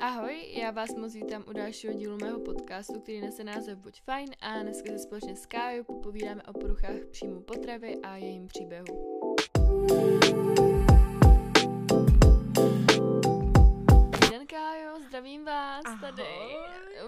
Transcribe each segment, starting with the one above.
Ahoj, já vás moc vítám u dalšího dílu mého podcastu, který nese název Buď fajn a dneska se společně s Kájou popovídáme o poruchách příjmu potravy a jejím příběhu. Den Kájo, zdravím vás Ahoj. tady.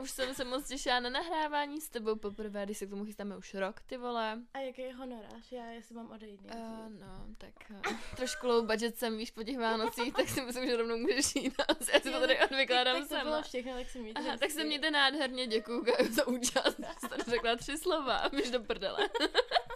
Už jsem se moc těšila na nahrávání s tebou poprvé, když se k tomu chystáme už rok, ty vole. A jaký je honorář? Já jestli mám odejít Uh, nejdřív. no, tak uh, trošku low budget jsem, víš, po těch Vánocích, tak si myslím, že rovnou můžeš jít. Já si to tady odvykládám tak to sama. bylo všechno, tak mějte Aha, tak se mějte nádherně, děkuju za účast. Jsi tady řekla tři slova, běž do prdele.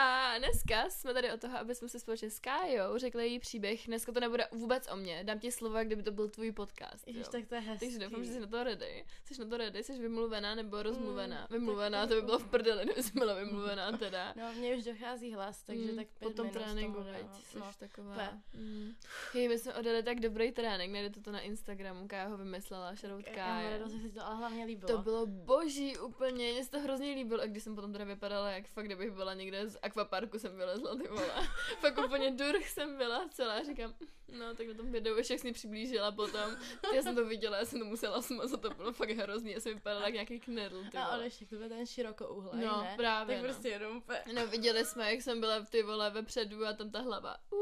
A dneska jsme tady o toho, aby jsme si společně s Kájou řekli její příběh. Dneska to nebude vůbec o mě. Dám ti slova, kdyby to byl tvůj podcast. Ježiš, tak to je hezký. Takže doufám, že jsi na to ready. Jsi na to ready? Jsi vymluvená nebo rozmluvená? Vymluvená, to by bylo v prdeli, kdyby jsi byla vymluvená teda. No, mně už dochází hlas, takže Mm, tak pět po tom tréninku, veď, jsi no. taková. Mm. Hej, my jsme odjeli tak dobrý trénink, najdete to na Instagramu, Kája ho vymyslela, shoutout mám Kája. to ale hlavně líbilo. To bylo boží úplně, mně se to hrozně líbilo, a když jsem potom teda vypadala, jak fakt, kdybych byla někde z akvaparku jsem vylezla, ty vole. fakt úplně durch jsem byla celá, říkám, no tak na tom videu ještě jak jsi mi přiblížila potom, já jsem to viděla, já jsem to musela smazat, to bylo fakt hrozný, já jsem vypadala jak nějaký knedl, ty A vole. Aleš, jak to byl ten širokouhlej, No, ne? právě, Tak no. prostě úplně... No viděli jsme, jak jsem byla ty vole vepředu a tam ta hlava uh,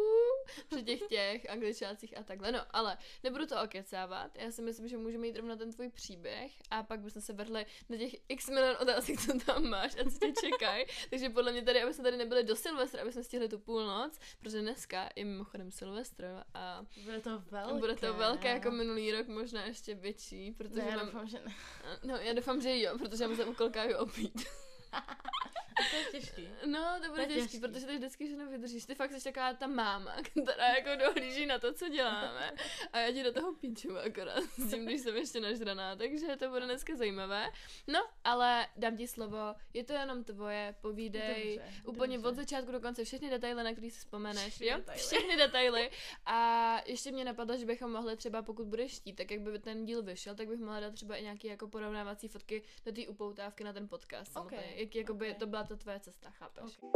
při těch těch angličácích a takhle. No, ale nebudu to okecávat. Já si myslím, že můžeme jít rovna ten tvůj příběh a pak bychom se vrhli na těch x milion otázek, co tam máš a co tě čekají. Takže podle mě tady, aby jsme tady nebyli do Silvestra, aby jsme stihli tu půlnoc, protože dneska je mimochodem Silvestr a Bude to velké. bude to velké jako minulý rok, možná ještě větší, protože Ne, já mám... doufám, že ne. No, já doufám, že jo, protože já musím ukolkáju opít. A to je těžký. No, to bude je těžký, těžký. protože ty vždycky že nevydržíš. Ty fakt jsi taková ta máma, která jako dohlíží na to, co děláme. A já ti do toho píču akorát s tím, když jsem ještě nažraná. Takže to bude dneska zajímavé. No, ale dám ti slovo. Je to jenom tvoje, povídej. Dobře, úplně dobře. od začátku do konce všechny detaily, na který si vzpomeneš. Všechny jo? detaily. Všechny detaily. A ještě mě napadlo, že bychom mohli třeba, pokud budeš chtít, tak jak by ten díl vyšel, tak bych mohla dát třeba i nějaké jako porovnávací fotky do té upoutávky na ten podcast. samotný. Jak jakoby to byla ta tvoje cesta, chápeš? Ok.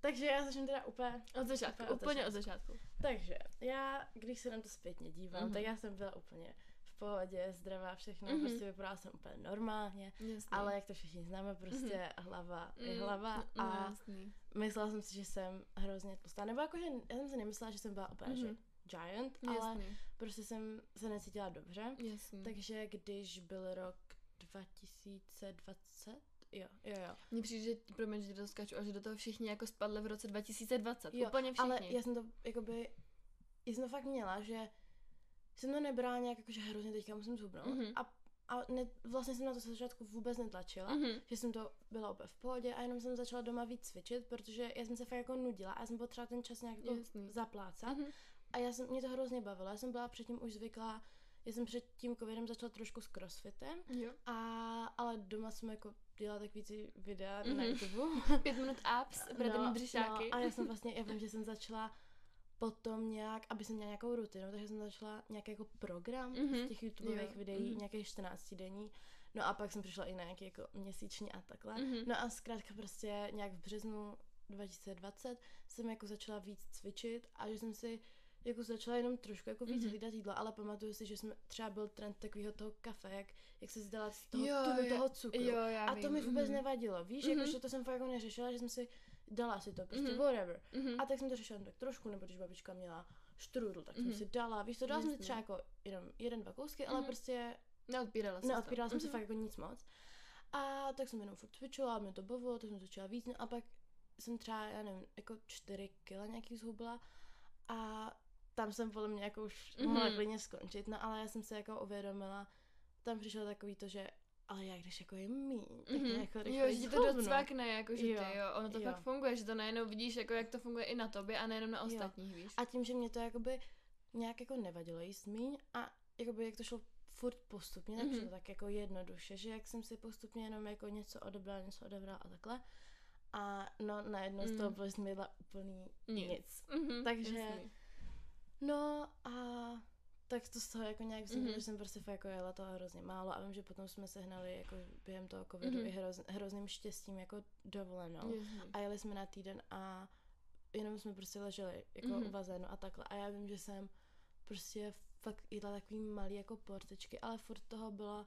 Takže já začnu teda úplně... Od začátku, Úplně od úplně od začátku. Takže, já, když se na to zpětně dívám, Mhm. tak já jsem byla úplně v pohodě, zdravá, všechno, Mhm. prostě vypadala jsem úplně normálně, Jasný. ale jak to všichni známe, prostě hlava je Mm, hlava no, a jasný. myslela jsem si, že jsem hrozně tlustá, nebo jakože já jsem si nemyslela, že jsem byla úplně Mhm. že giant, ale Jasný, prostě jsem se necítila dobře, jasný. takže když byl rok 2020, jo, jo, jo, Mně přijde, že, promiň, že to skáču, a že do toho všichni jako spadli v roce 2020. Jo, Úplně všichni. ale já jsem to, jakoby, já jsem to fakt měla, že jsem to nebrala nějak jako, že hrozně teďka musím zhubnout Mhm. a, a ne, vlastně jsem na to začátku vůbec netlačila, Mhm. že jsem to byla úplně v pohodě a jenom jsem začala doma víc cvičit, protože já jsem se fakt jako nudila a já jsem potřebovala ten čas nějak jako Jasný. zaplácat Mhm. a já jsem, mě to hrozně bavilo, já jsem byla předtím už zvyklá, já jsem před tím covidem začala trošku s crossfitem, Jo. a, ale doma jsem jako dělala takový ty videa na Mhm. YouTube. Pět minut abs, budete mít břišáky. No, a já jsem vlastně, já vím, že jsem začala potom nějak, aby jsem měla nějakou rutinu, takže jsem začala nějaký jako program Mhm. z těch YouTubeových Jo, videí, mhm. nějaký 14 denní. No a pak jsem přišla i na nějaký jako měsíční a takhle. Mhm. No a zkrátka prostě nějak v březnu 2020 jsem jako začala víc cvičit a že jsem si jako začala jenom trošku jako víc Mhm. hlídat jídlo, ale pamatuju si, že jsme třeba byl trend takového toho kafe, jak, jak se zdala z toho, Jo, tunu jo, toho cukru. Jo, já A vím. to mi vůbec mhm. nevadilo, víš, Mhm. jako, že to jsem fakt jako neřešila, že jsem si dala si to, prostě Mhm. whatever. Mhm. A tak jsem to řešila tak trošku, nebo když babička měla štrudl, tak Mhm. jsem si dala, víš, to dala jsem si Jasně. třeba jako jenom jeden, dva kousky, ale Mhm. prostě Neodpírala neodpírala jsem si Mhm. fakt jako nic moc. A tak jsem jenom furt cvičila, mě to bavilo, tak jsem začala víc, no a pak jsem třeba, já nevím, jako čtyři kila nějaký zhubla a tam jsem podle mě jako už Mhm. mohla klidně skončit, no ale já jsem se jako uvědomila, tam přišlo takový to, že ale jak když jako je míň, tak Mhm. mm-hmm. jako Jo, že ti to docvakne, jako že Jo, ty, jo, ono to jo. fakt funguje, že to najednou vidíš, jako jak to funguje i na tobě a nejenom na Jo. ostatních, víš. A tím, že mě to jakoby nějak jako nevadilo jíst míň a jakoby jak to šlo furt postupně, tak Mhm. šlo tak jako jednoduše, že jak jsem si postupně jenom jako něco odebrala, něco odebrala a takhle. A no najednou z toho Mm. bylo směla úplný Nic. nic. Mhm, Takže- jasný. No a tak to z toho jako nějak vzniklo, Mhm. že jsem prostě fakt jako jela toho hrozně málo a vím, že potom jsme sehnali jako během toho covidu Mhm. i hroz, hrozným štěstím jako dovolenou. Jasný. A jeli jsme na týden a jenom jsme prostě leželi jako Mhm. mm-hmm. u bazénu a takhle. A já vím, že jsem prostě fakt jedla takový malý jako porcičky, ale furt toho bylo,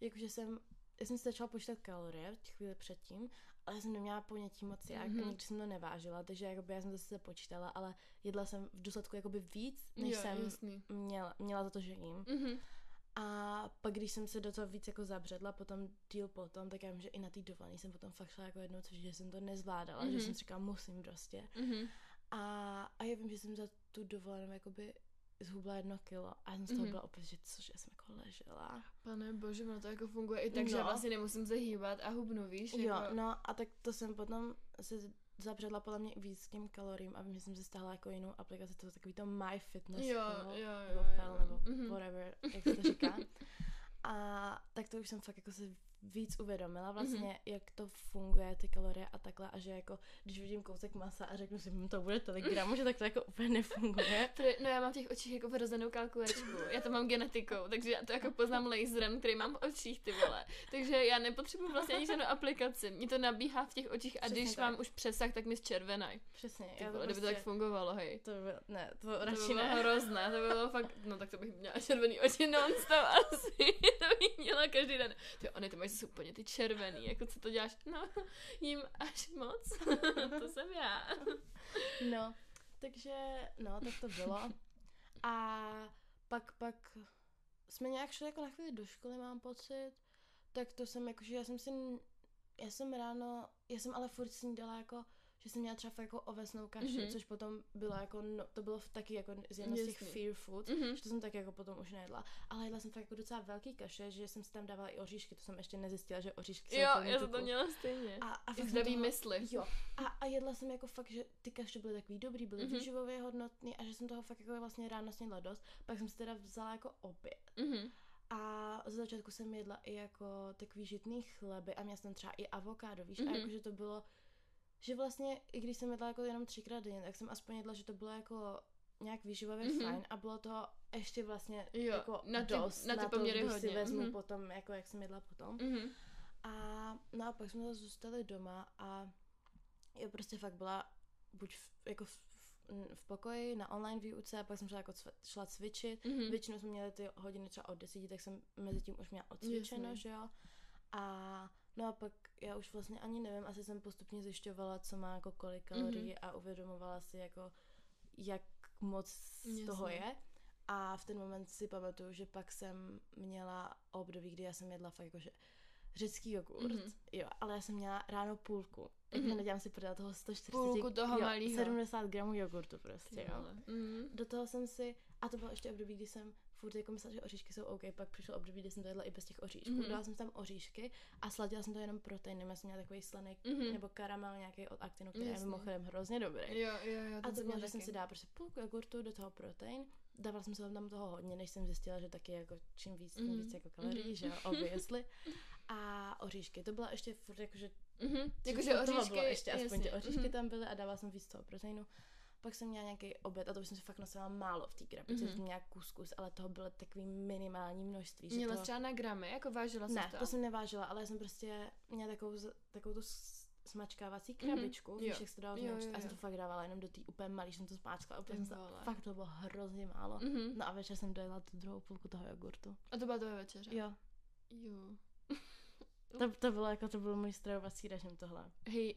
jakože jsem, já jsem si začala počítat kalorie v chvíli předtím, ale já jsem neměla ponětí moc jak, Mhm. mm-hmm. nikdy jsem to nevážila, takže jakoby já jsem to sice počítala, ale jedla jsem v důsledku jakoby víc, než jo, jsem jasný. měla, měla za to, že jím. Mhm. A pak, když jsem se do toho víc jako zabředla, potom díl potom, tak já vím, že i na té dovolené jsem potom fakt šla jako jednou, což že jsem to nezvládala, mm-hmm. Mhm. že jsem si říkala, musím prostě. Mhm. A, a já vím, že jsem za tu dovolenou jakoby zhubla jedno kilo a já jsem z toho Mhm. byla opět, že cože jsem jako ležela. Pane bože, ono to jako funguje i tak, že No. vlastně nemusím se hýbat a hubnu, víš? Jo, jako... no a tak to jsem potom se zabředla podle mě víc těm kaloriím a vím, že jsem si stáhla jako jinou aplikaci, to je takový to MyFitness Jo, jo, nebo jo, Pal, jo. nebo Mhm. whatever, jak se to říká. A tak to už jsem fakt jako si víc uvědomila vlastně, Mhm. jak to funguje, ty kalorie a takhle a že jako, když vidím kousek masa a řeknu si, hm, to bude tolik gramů, že tak to jako úplně nefunguje. No já mám v těch očích jako vrozenou kalkulačku. Já to mám genetikou, takže já to jako poznám laserem, který mám v očích, ty vole. Takže já nepotřebuji vlastně ani žádnou aplikaci. Mě to nabíhá v těch očích a Přesně když tak. mám už přesah, tak mi zčervenaj. Přesně, Ty já to vole, kdyby to prostě, tak fungovalo, hej. to by, ne, to, To by radši bylo ne. hrozné, to by bylo fakt, no tak to bych měla červený oči non-stop asi, to bych měla každý den. Ty, ony ty máš zase úplně ty červený, jako co to děláš? No, jim až moc, to jsem já. No, takže, no, tak to bylo. A pak, pak jsme nějak šli jako na chvíli do školy, mám pocit. Tak to jsem jakože, já jsem si, já jsem ráno, já jsem ale furt snídala jako, že jsem měla třeba fakt jako ovesnou kaši, Mhm. mm-hmm. což potom bylo jako, no, to bylo taky jako z jedno z těch fear food, Mhm. že to jsem tak jako potom už nejedla. Ale jedla jsem fakt jako docela velký kaše, že jsem si tam dávala i oříšky, to jsem ještě nezjistila, že oříšky jsou Jo, já jsem to měla stejně. A, a fakt jsem zdravý toho- mysli. Jo. A, a jedla jsem jako fakt, že ty kaše byly takový dobrý, byly Mhm. mm-hmm. výživově hodnotný a že jsem toho fakt jako vlastně ráno snědla dost. Pak jsem si teda vzala jako oběd. Mhm. A za začátku jsem jedla i jako takový žitný chleby a měla jsem třeba i avokádo, víš, Mhm. a jakože to bylo, že vlastně, i když jsem jedla jako jenom třikrát denně, tak jsem aspoň jedla, že to bylo jako nějak výživově Mhm. mm-hmm. fajn a bylo to ještě vlastně Jo, jako na ty- dost na ty to, poměry když hodně, si vezmu mhm. potom, jako jak jsem jedla potom. Mhm. A no a pak jsme zase zůstali doma a já prostě fakt byla buď v, jako v, v, pokoji na online výuce a pak jsem šla, jako cv, šla cvičit. Mhm. Většinou jsme měli ty hodiny třeba od desíti, tak jsem mezi tím už měla odcvičeno, Jasně. že jo. A no a pak já už vlastně ani nevím, asi jsem postupně zjišťovala, co má jako kolik kalorií Mhm. a uvědomovala si jako, jak moc z toho je. A v ten moment si pamatuju, že pak jsem měla období, kdy já jsem jedla fakt jakože řecký jogurt, Mhm. jo, ale já jsem měla ráno půlku. Jak Mhm. nedělám si prodat toho 140 Půlku toho jo, malýho. 70 gramů jogurtu prostě, jo. Mhm. Do toho jsem si, a to bylo ještě období, kdy jsem furt jako myslela, že oříšky jsou OK, pak přišlo období, kdy jsem to jedla i bez těch oříšků. Mhm. Mm-hmm. Dala jsem tam oříšky a sladila jsem to jenom proteinem, já jsem měla takový slaný Mhm. nebo karamel nějaký od Actinu, který je mimochodem hrozně dobrý. Jo, jo, jo, A to bylo, měla že jsem si dala prostě půlku jogurtu do toho protein. Dávala jsem se tam toho hodně, než jsem zjistila, že taky jako čím víc, tím víc jako kalorií, Mhm. že jo, obviously. A oříšky, to byla ještě furt jakože Mhm. Jakože Jakože toho oříšky, bylo ještě, aspoň ty jasně. oříšky Mhm. tam byly a dávala jsem víc toho proteinu. Pak jsem měla nějaký oběd a to už jsem si fakt nosila málo v té krabici, Mhm. jsem měla kuskus, ale toho bylo takový minimální množství. Že Měla toho... třeba na gramy, jako vážila jsi Ne, to? to jsem nevážila, ale já jsem prostě měla takovou, takovou tu smačkávací Mhm. krabičku, Jo. víš, jak se to dalo Jo, jo, změnčit, a jsem jo. to fakt dávala jenom do té úplně malý, jsem to spáčkala, a úplně jsem fakt to bylo hrozně málo. Mhm. No a večer jsem dojela tu druhou půlku toho jogurtu. A to byla tvoje večeře? Jo, Jo. to, to bylo jako, to byl můj stravovací režim tohle. Hej,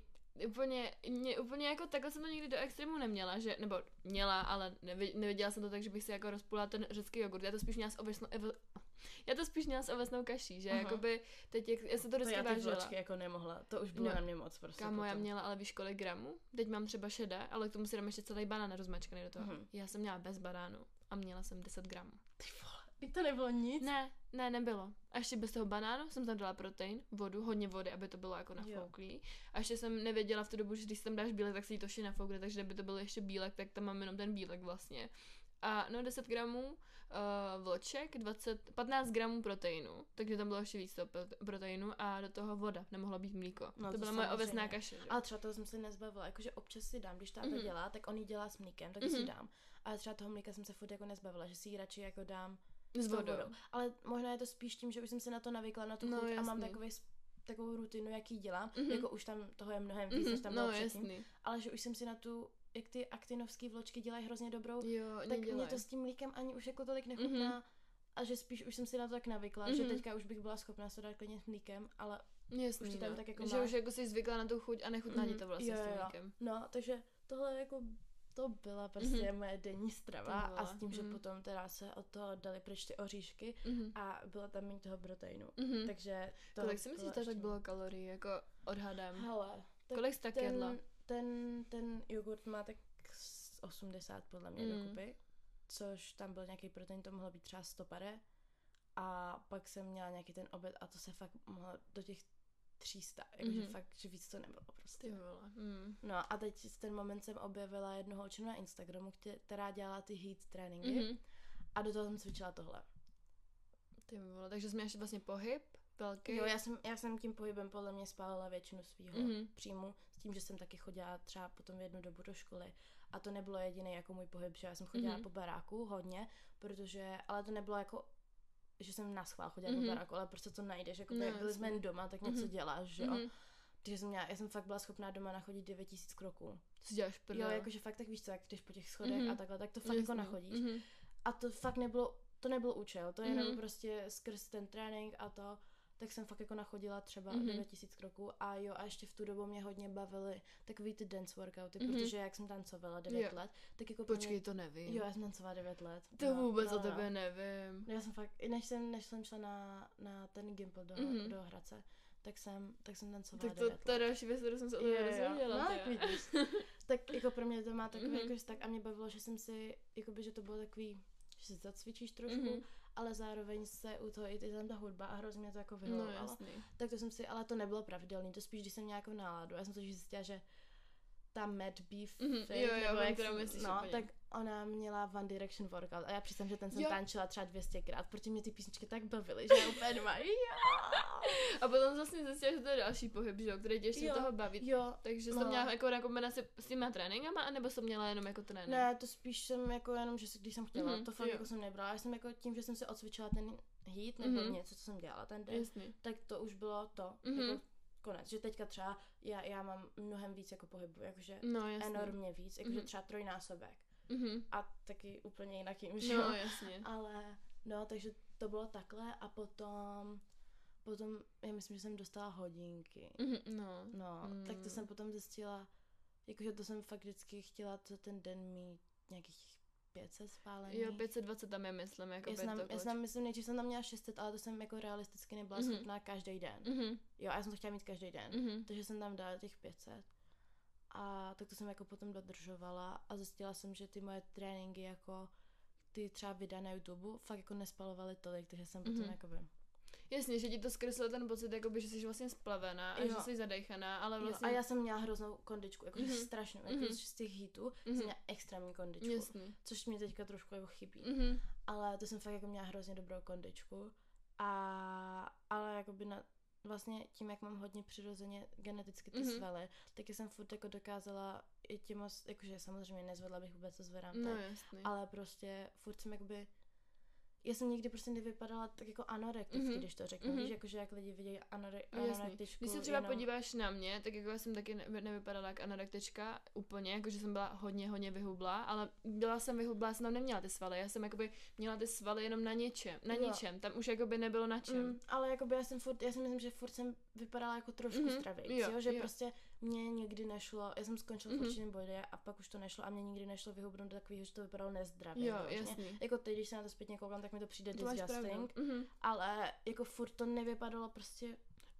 úplně, mě, úplně jako takhle jsem to nikdy do extrému neměla, že, nebo měla, ale nevi, neviděla jsem to tak, že bych si jako rozpula ten řecký jogurt. Já to spíš měla s ovesnou, evo, já to spíš měla s ovesnou kaší, že Aha. jakoby teď, jak, já jsem to vždycky já ty vážila. jako nemohla, to už bylo No. na mě moc prostě. Kámo, já potom. měla ale víš kolik gramů? Teď mám třeba šedé, ale k tomu si dám ještě celý banán rozmačkaný do toho. Mhm. Já jsem měla bez banánu a měla jsem 10 gramů. Ty vole, to nebylo nic. Ne, ne, nebylo. A ještě bez toho banánu jsem tam dala protein, vodu, hodně vody, aby to bylo jako nafouklý. A ještě jsem nevěděla v tu dobu, že když tam dáš bílek, tak si jí to vše nafoukne, takže kdyby to byl ještě bílek, tak tam mám jenom ten bílek vlastně. A no 10 gramů uh, vloček, 20, 15 gramů proteinu, takže tam bylo ještě víc toho prote- proteinu a do toho voda, nemohlo být mlíko. No, to to byla moje ovesná kaše. Že? Ale třeba toho jsem se nezbavila, jakože občas si dám, když táta Mhm. mm-hmm. dělá, tak on ji dělá s mlíkem, tak Mhm. si dám. Ale třeba toho mlíka jsem se furt jako nezbavila, že si ji radši jako dám S tou vodou. Ale možná je to spíš tím, že už jsem se na to navykla, na tu No, chuť a mám jasný. takový s- takovou rutinu, jaký dělám, Mhm. mm-hmm. jako už tam toho je mnohem víc, než tam no bylo předtím, jasný. ale že už jsem si na tu jak ty aktinovský vločky dělají hrozně dobrou, Jo, tak mě to s tím mlíkem ani už jako tolik nechutná. Mm-hmm. A že spíš už jsem si na to tak navykla, mm-hmm. že Mhm. teďka už bych byla schopná se dát klidně s mlíkem, ale Jasný, už to tam no. tak jako že máš. už jako jsi zvykla na tu chuť a nechutná ti Mhm. to vlastně Jo, s tím jo, jo. mlíkem. No, takže tohle jako to byla prostě Mhm. moje denní strava a s tím, že mhm. potom teda se od toho dali pryč ty oříšky Mhm. a bylo tam méně toho proteinu. Mhm. Takže to Kolik si myslíš, že to tak bylo kalorií, jako odhadem? Hele, tak Kolik jsi tak ten, jedla? ten, ten jogurt má tak s 80 podle mě Mm. dokupy, což tam byl nějaký protein, to mohlo být třeba 100 pade. A pak jsem měla nějaký ten oběd a to se fakt mohlo do těch 300, jakože Mhm. fakt, že víc to nebylo prostě. Ty vole. Mm. No a teď ten moment jsem objevila jednoho holčinu na Instagramu, která dělala ty heat tréninky Mhm. a do toho jsem cvičila tohle. Ty vole, takže ještě vlastně pohyb velký. Jo, já jsem, já jsem tím pohybem podle mě spálila většinu svého Mhm. příjmu, s tím, že jsem taky chodila třeba potom jednu dobu do školy. A to nebylo jediný jako můj pohyb, že já jsem chodila Mhm. po baráku hodně, protože, ale to nebylo jako že jsem na schvál chodila Mhm. po baráku, ale prostě to najdeš, jako No, no, byli jsme jen doma, tak něco Mhm. děláš, že jo. Mhm. Takže jsem měla, já jsem fakt byla schopná doma nachodit 9000 kroků. Co děláš Jo, prdel? jakože fakt tak víš co, jak jdeš po těch schodech Mhm. a takhle, tak to fakt jako nachodíš. Mhm. A to fakt nebylo, to nebyl účel, to jenom Mhm. prostě skrz ten trénink a to, tak jsem fakt jako nachodila třeba Mhm. 9000 kroků a jo a ještě v tu dobu mě hodně bavily takový ty dance workouty, Mhm. protože jak jsem tancovala 9 Jo. let, tak jako Počkej, mě, to nevím. jo já jsem tancovala 9 let. to no, vůbec no, o no. tebe nevím. Já jsem fakt, než jsem, než jsem šla na, na ten Gimple do, Mhm. do Hradce, tak jsem, tak jsem tancovala Tak to, 9 to je let. další věc, kterou jsem se o tebe dozvěděla. No, tak vidíš. tak jako pro mě to má takový, Mhm. mm-hmm. jako, tak a mě bavilo, že jsem si, jakoby, že to bylo takový, že si zacvičíš trošku, Mhm. mm-hmm. Ale zároveň se u toho i tam ta hudba a hrozně mě to jako No vyhovovalo. jasný. tak to jsem si, ale to nebylo pravidelný, to spíš, když jsem měla jako náladu. Já jsem totiž zjistila, že ta Mad Beef, Mhm, Fit, jo, jo, nebo jak myslíš no, úplně. tak ona měla One Direction workout a já přiznám, že ten jsem Jo. tančila třeba 200krát, protože mě ty písničky tak bavily, že já úplně doma, A potom vlastně zjistila, že to je další pohyb, že jo, který tě ještě toho baví. jo, Takže jsi no. měla jako na kombinaci s těma tréninkama, anebo to měla jenom jako trénink? Ne, to spíš jsem jako jenom, že když jsem chtěla, Mhm, to fakt jo. jako jsem nebrala. Já jsem jako tím, že jsem si odcvičila ten heat nebo Mhm. něco, co jsem dělala ten den, Jasný. tak to už bylo to, Mhm. jako konec. Že teďka třeba já, já mám mnohem víc jako pohybu, jakože No jasný. enormně víc, jakože Mhm. třeba trojnásobek. Mhm. A taky úplně jinakým, že No jo. jasně. Ale no, takže to bylo takhle a potom, potom, já myslím, že jsem dostala hodinky. Mhm, No. No, Mm. tak to jsem potom zjistila, jakože to jsem fakt vždycky chtěla za ten den mít nějakých 500 spálených. Jo, 520 tam je, myslím, jako já jsem, já jsem myslím, nejdřív jsem tam měla 600, ale to jsem jako realisticky nebyla Mhm. mm-hmm. schopná každý den. Mhm, Jo, a já jsem to chtěla mít každý den. mhm. Takže jsem tam dala těch 500. A tak to jsem jako potom dodržovala a zjistila jsem, že ty moje tréninky jako ty třeba videa na YouTube fakt jako nespalovaly tolik, takže jsem potom Mhm. jakoby... Jasně, že ti to zkreslilo ten pocit, jakoby, že jsi vlastně splavená a Jo. že jsi zadejchaná, ale Jo, vlastně... a já jsem měla hroznou kondičku, jako Mhm. mm-hmm. strašnou, jako Mhm. z těch hitů mm-hmm. Mhm. jsem měla extrémní kondičku, Jasný. což mě teďka trošku jako chybí. Mhm. Ale to jsem fakt jako měla hrozně dobrou kondičku. A, ale jakoby na, vlastně tím, jak mám hodně přirozeně geneticky ty Mhm. mm-hmm. svaly, tak jsem furt jako dokázala i tím, jakože samozřejmě nezvedla bych vůbec, co zvedám No jasný. ale prostě furt jsem jakoby já jsem nikdy prostě nevypadala tak jako anorekticky, Mhm. mm-hmm. když to řeknu. Mhm. Mm-hmm. Víš, jakože jak lidi vidějí anore- Jasný. anorektičku. Když se třeba jenom... podíváš na mě, tak jako já jsem taky ne- nevypadala jak anorektička úplně, jakože jsem byla hodně, hodně vyhublá, ale byla jsem vyhublá, jsem tam neměla ty svaly, já jsem jakoby měla ty svaly jenom na něčem, na Jo. ničem, tam už jakoby nebylo na čem. Mm, ale jakoby já jsem furt, já si myslím, že furt jsem vypadala jako trošku Mhm, mm-hmm. zdravějc, jo, jo, že jo. prostě mě nikdy nešlo, já jsem skončila Mhm. v určitém bodě a pak už to nešlo a mě nikdy nešlo vyhubnout do takového, že to vypadalo nezdravě. Jo, jasný. Jako teď, když se na to zpětně koukám, tak mi to přijde To disgusting, Mhm. ale jako furt to nevypadalo prostě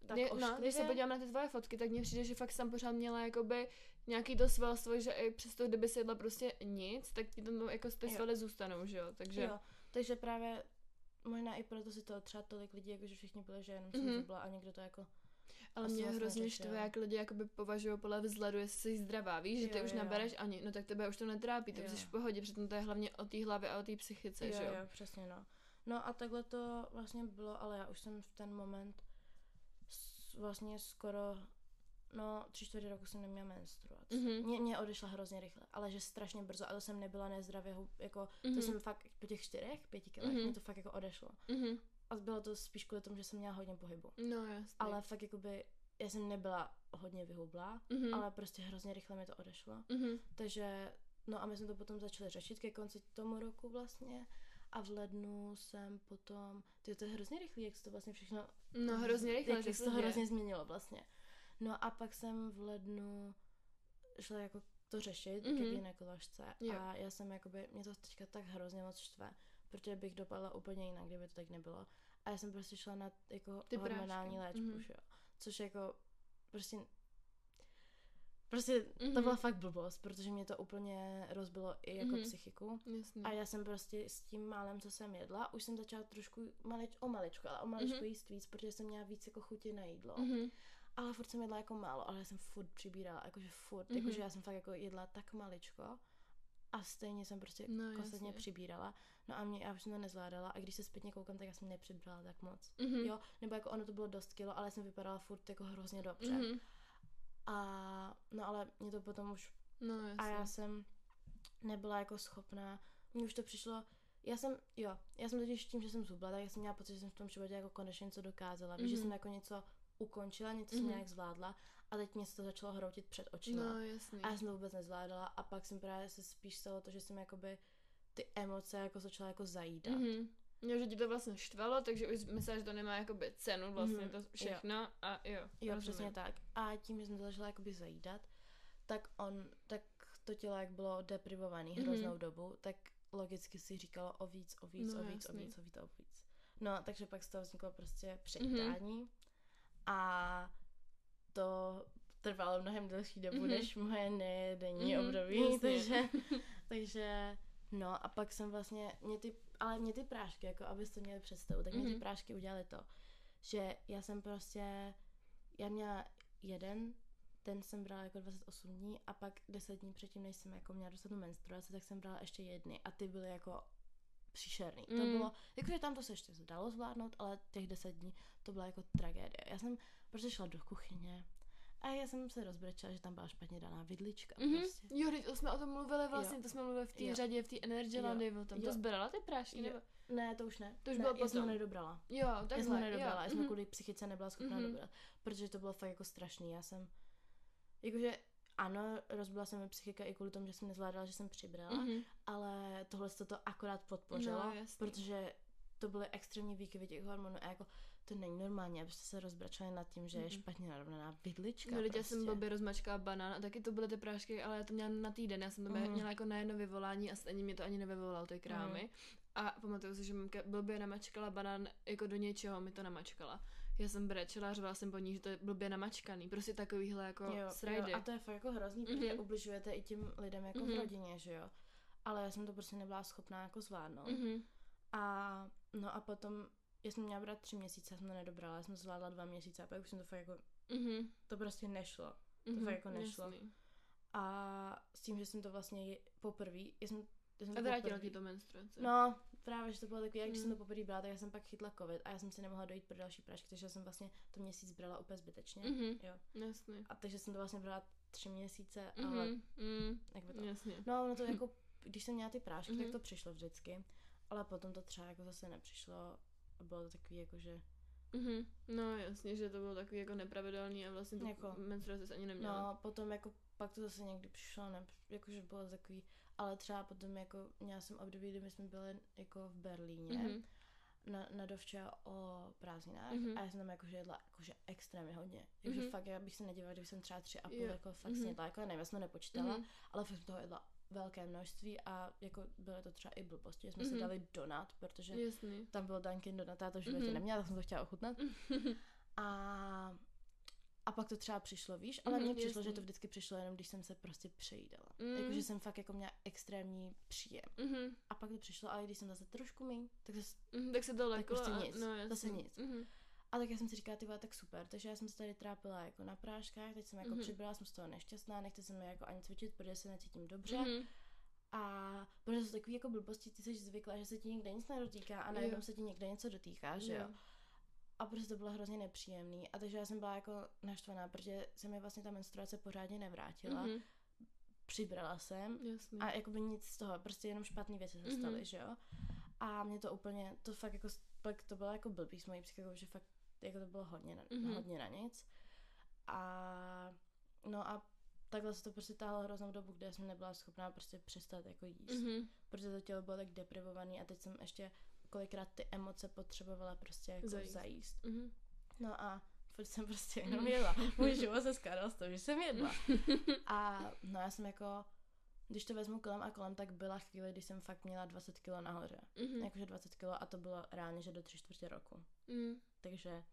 tak Mě, no, když se podívám na ty tvoje fotky, tak mně přijde, že fakt jsem pořád měla jakoby nějaký to svalstvo, že i přesto, kdyby si jedla prostě nic, tak ti tam jako ty svaly zůstanou, že jo, takže... Jo, takže právě možná i proto si to třeba tolik lidí, jakože všichni byli, že jenom jsem Mhm. zubla a někdo to jako Ale mě hrozně štve, jak lidi jakoby považují podle vzhledu, jestli jsi zdravá, víš, že ty Jo, už jo, nabereš ani, no tak tebe už to netrápí, ty Jo. jsi v pohodě, přitom to je hlavně o té hlavě a o té psychice, jo, že jo. jo, přesně no. No a takhle to vlastně bylo, ale já už jsem v ten moment vlastně skoro, no tři čtvrtě roku jsem neměla menstruaci. Mhm. Mě, mě odešla hrozně rychle, ale že strašně brzo, a to jsem nebyla nezdravě, jako, Mhm. to jsem fakt po těch čtyřech, pěti kilech, Mhm. mě to fakt jako odešlo. Mhm. A bylo to spíš kvůli tomu, že jsem měla hodně pohybu. No jasně. Ale fakt jakoby, já jsem nebyla hodně vyhublá, Mhm. ale prostě hrozně rychle mi to odešlo. Mhm. Takže, no a my jsme to potom začali řešit ke konci tomu roku vlastně. A v lednu jsem potom, ty to je hrozně rychlý, jak se to vlastně všechno, No hrozně rychle, jak se to hrozně změnilo vlastně. No a pak jsem v lednu šla jako to řešit mm-hmm. Mhm. ke gynekoložce Jo. a já jsem jakoby, mě to teďka tak hrozně moc štve, protože bych dopadla úplně jinak, kdyby to tak nebylo. A já jsem prostě šla na jako Ty hormonální prášky. léčbu, Mhm. že jo. Což jako prostě Prostě to Mhm. byla fakt blbost, protože mě to úplně rozbilo i jako Mhm. psychiku. Jasně. A já jsem prostě s tím málem, co jsem jedla, už jsem začala trošku malič, o maličku, ale o maličku Mhm. jíst víc, protože jsem měla víc jako chuti na jídlo. Mhm. Ale furt jsem jedla jako málo, ale já jsem furt přibírala, jakože furt, Mhm. jakože já jsem fakt jako jedla tak maličko a stejně jsem prostě No, konstantně jasně. přibírala. No a mě, já už jsem to nezvládala a když se zpětně koukám, tak já jsem nepřibrala tak moc. Mhm. Jo, nebo jako ono to bylo dost kilo, ale jsem vypadala furt jako hrozně dobře. Mhm. A no ale mě to potom už No jasně. a já jsem nebyla jako schopná, mně už to přišlo, já jsem, jo, já jsem totiž tím, že jsem zhubla, tak já jsem měla pocit, že jsem v tom životě jako konečně něco dokázala, víš, že Mhm. jsem jako něco ukončila, něco jsem Mhm. nějak zvládla a teď mě se to začalo hroutit před očima. No jasně. A já jsem to vůbec nezvládala a pak jsem právě se spíš stalo to, že jsem jakoby ty emoce jako začala jako zajídat. Mhm. Jo, že ti to vlastně štvalo, takže už myslela, že to nemá jakoby cenu vlastně Mhm, to všechno a jo. Jo, rozumím. přesně tak. A tím, že jsem to začala jakoby zajídat, tak on, tak to tělo, jak bylo deprivovaný Mhm. hroznou dobu, tak logicky si říkalo o víc, o víc, No, o víc, o jasný. víc, o víc, o víc. No, takže pak z toho vzniklo prostě přejítání a to trvalo mnohem delší dobu, Mhm. než moje nedenní Mhm, období, jasně. takže, takže no a pak jsem vlastně, mě ty, ale mě ty prášky, jako abyste měli představu, tak mě ty Mhm. prášky udělaly to, že já jsem prostě, já měla jeden, ten jsem brala jako 28 dní a pak 10 dní předtím, než jsem jako měla dostat tu menstruaci, tak jsem brala ještě jedny a ty byly jako příšerný. To Mm. bylo, jakože tam to se ještě dalo zvládnout, ale těch 10 dní to byla jako tragédie. Já jsem prostě šla do kuchyně a já jsem se rozbrečela, že tam byla špatně daná vidlička Mhm. prostě. Jo, teď to jsme o tom mluvili vlastně, to jsme mluvili v té Jo. řadě, v té Energy Jo. Landy, o tom. To Jo. sbírala ty prášky, Jo. nebo? Ne, to už ne. To už ne, bylo Já jsem ho potom. nedobrala. Jo, takhle, já jsem ho nedobrala, já jo. jsem mhm. kvůli psychice nebyla schopná Mhm. dobrat, protože to bylo fakt jako strašný. Já jsem, jakože ano, rozbila se mi psychika i kvůli tomu, že jsem nezvládala, že jsem přibrala, Mhm. ale tohle to to akorát podpořilo, No, jasný. protože to byly extrémní výkyvy těch hormonů a jako to není normální, abyste se rozbračali nad tím, že je Mhm. špatně narovnaná vidlička. No, já prostě. jsem blbě rozmačkala banán a taky to byly ty prášky, ale já to měla na týden, já jsem to Mhm. měla jako na jedno vyvolání a stejně mě to ani nevyvolalo ty krámy. A pamatuju si, že mamka blbě namačkala banán jako do něčeho, mi to namačkala. Já jsem brečela a řvala jsem po ní, že to je blbě namačkaný. Prostě takovýhle jako jo, srajdy. jo, a to je fakt jako hrozný, protože Mhm. ubližujete i tím lidem jako v Mhm. rodině, že jo. Ale já jsem to prostě nebyla schopná jako zvládnout. Mhm. A no a potom, já jsem měla brát tři měsíce, já jsem to nedobrala, já jsem to zvládla dva měsíce a pak už jsem to fakt jako, Mhm. to prostě nešlo. Mhm. fakt jako nešlo. Jasný. A s tím, že jsem to vlastně poprvé, já jsem, já jsem A to vrátila ti to menstruace. No, právě, že to bylo takový, jak když jsem Mm. to poprvé brala, tak já jsem pak chytla covid a já jsem si nemohla dojít pro další prášky, takže jsem vlastně to měsíc brala úplně zbytečně. Mhm. Jo. Jasný. A takže jsem to vlastně brala tři měsíce, ale Mhm. Mhm. jak by to... Jasně. No, ono to jako, když jsem měla ty prášky, tak Mhm. to přišlo vždycky, ale potom to třeba jako zase nepřišlo a bylo to takový jako, že Mhm. No jasně, že to bylo takový jako nepravidelný a vlastně tu Jako- menstruaci ani neměla. No, potom jako pak to zase někdy přišlo, ne, jakože bylo takový, ale třeba potom jako měla jsem období, kdy my jsme byli jako v Berlíně Mhm. na, na dovče o prázdninách Mhm. a já jsem tam jakože jedla jakože extrémně hodně. Takže Mhm. fakt já bych se nedívala, kdyby jsem třeba tři a půl jako fakt Mhm. snědla, jako nevím, já jsem to nepočítala, Mhm. ale fakt jsem toho jedla velké množství a jako byly to třeba i blbosti, že jsme Mhm. si dali donut, protože Jasný. tam byl Dunkin Donut, já to v životě Mhm. neměla, tak jsem to chtěla ochutnat. A, a pak to třeba přišlo, víš, ale Mhm, mně přišlo, jasný. že to vždycky přišlo jenom, když jsem se prostě přejídala. Mm. Jakože jsem fakt jako měla extrémní příjem. Mhm. A pak to přišlo, ale když jsem zase trošku míň, tak zase, Mhm. Tak se to leklo prostě a- nic. No, Zase nic. Mhm. a tak já jsem si říkala, ty vole, tak super, takže já jsem se tady trápila jako na práškách, teď jsem jako Mhm. přibrala, jsem z toho nešťastná, nechci se mi jako ani cvičit, protože se necítím dobře. Mhm. A protože jsou takový jako blbosti, ty jsi zvyklá, že se ti nikde nic nedotýká a najednou Jo. se ti někde něco dotýká, že jo. A prostě to bylo hrozně nepříjemný. A takže já jsem byla jako naštvaná, protože se mi vlastně ta menstruace pořádně nevrátila. Mhm. Přibrala jsem Jasný. a jako by nic z toho, prostě jenom špatné věci se staly, Mhm. že jo. A mě to úplně, to fakt jako, pak to bylo jako blbý s mojí psychikou, že fakt jako to bylo hodně na, Mhm. hodně na nic. A no a takhle se to prostě táhlo hroznou dobu, kde jsem nebyla schopná prostě přestat jako jíst. Mhm. Protože to tělo bylo tak deprivovaný a teď jsem ještě kolikrát ty emoce potřebovala prostě jako Zajíst. zajíst. Mhm. No a furt jsem prostě jenom Mhm. jedla. Můj život se skládal z toho, že jsem jedla. A no já jsem jako, když to vezmu kolem a kolem, tak byla chvíle, kdy jsem fakt měla 20 kg nahoře. Mhm. Jakože 20 kg a to bylo reálně, že do tři čtvrtě roku. Mhm. Takže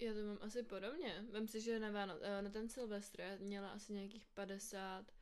Já to mám asi podobně. Vem si, že na, Váno- eh, na ten Silvestr měla asi nějakých 50,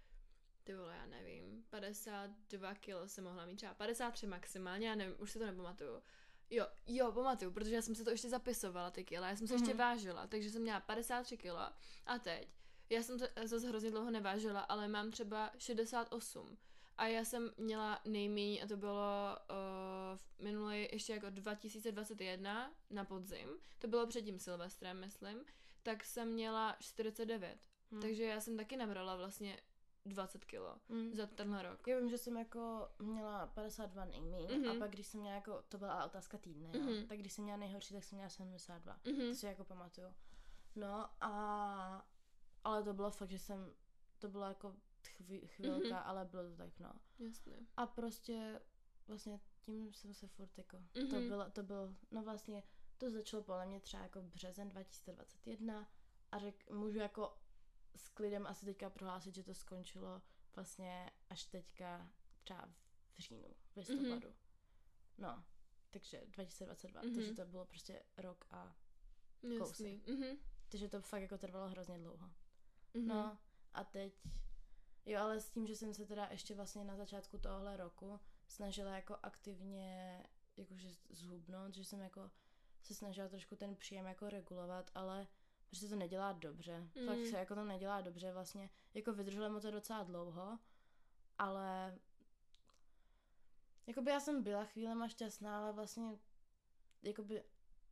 ty vole, já nevím, 52 kilo jsem mohla mít třeba 53 maximálně, já nevím, už si to nepamatuju. Jo, jo, pamatuju, protože já jsem si to ještě zapisovala, ty kila, já jsem se ještě Mhm. vážila, takže jsem měla 53 kilo a teď, já jsem to zase hrozně dlouho nevážila, ale mám třeba 68 a já jsem měla nejméně a to bylo uh, v minulý ještě jako 2021 na podzim, to bylo před tím Silvestrem, myslím, tak jsem měla 49. hm. Takže já jsem taky nabrala vlastně 20 kilo hm. za tenhle rok. Já vím, že jsem jako měla 52 nejmíň Mhm. a pak když jsem měla jako, to byla otázka týdne, jo. Mhm. tak když jsem měla nejhorší, tak jsem měla 72. Mhm. To si jako pamatuju. No a, ale to bylo fakt, že jsem, to byla jako chví, chvilka, Mhm. ale bylo to tak, no. Jasně. A prostě vlastně tím jsem se furt jako, to Mhm. bylo, to bylo, no vlastně to začalo podle mě třeba jako březen 2021 a řek, můžu jako s klidem asi teďka prohlásit, že to skončilo vlastně až teďka třeba v říjnu, v listopadu. No, takže 2022, Mhm. takže to bylo prostě rok a Jasný. Mhm. takže to fakt jako trvalo hrozně dlouho. Mhm. No a teď, jo, ale s tím, že jsem se teda ještě vlastně na začátku tohohle roku snažila jako aktivně jakože zhubnout, že jsem jako se snažila trošku ten příjem jako regulovat, ale prostě to nedělá dobře. Mm. Fakt se jako to nedělá dobře vlastně. Jako vydrželo mu to docela dlouho, ale jakoby já jsem byla chvílema šťastná, ale vlastně jakoby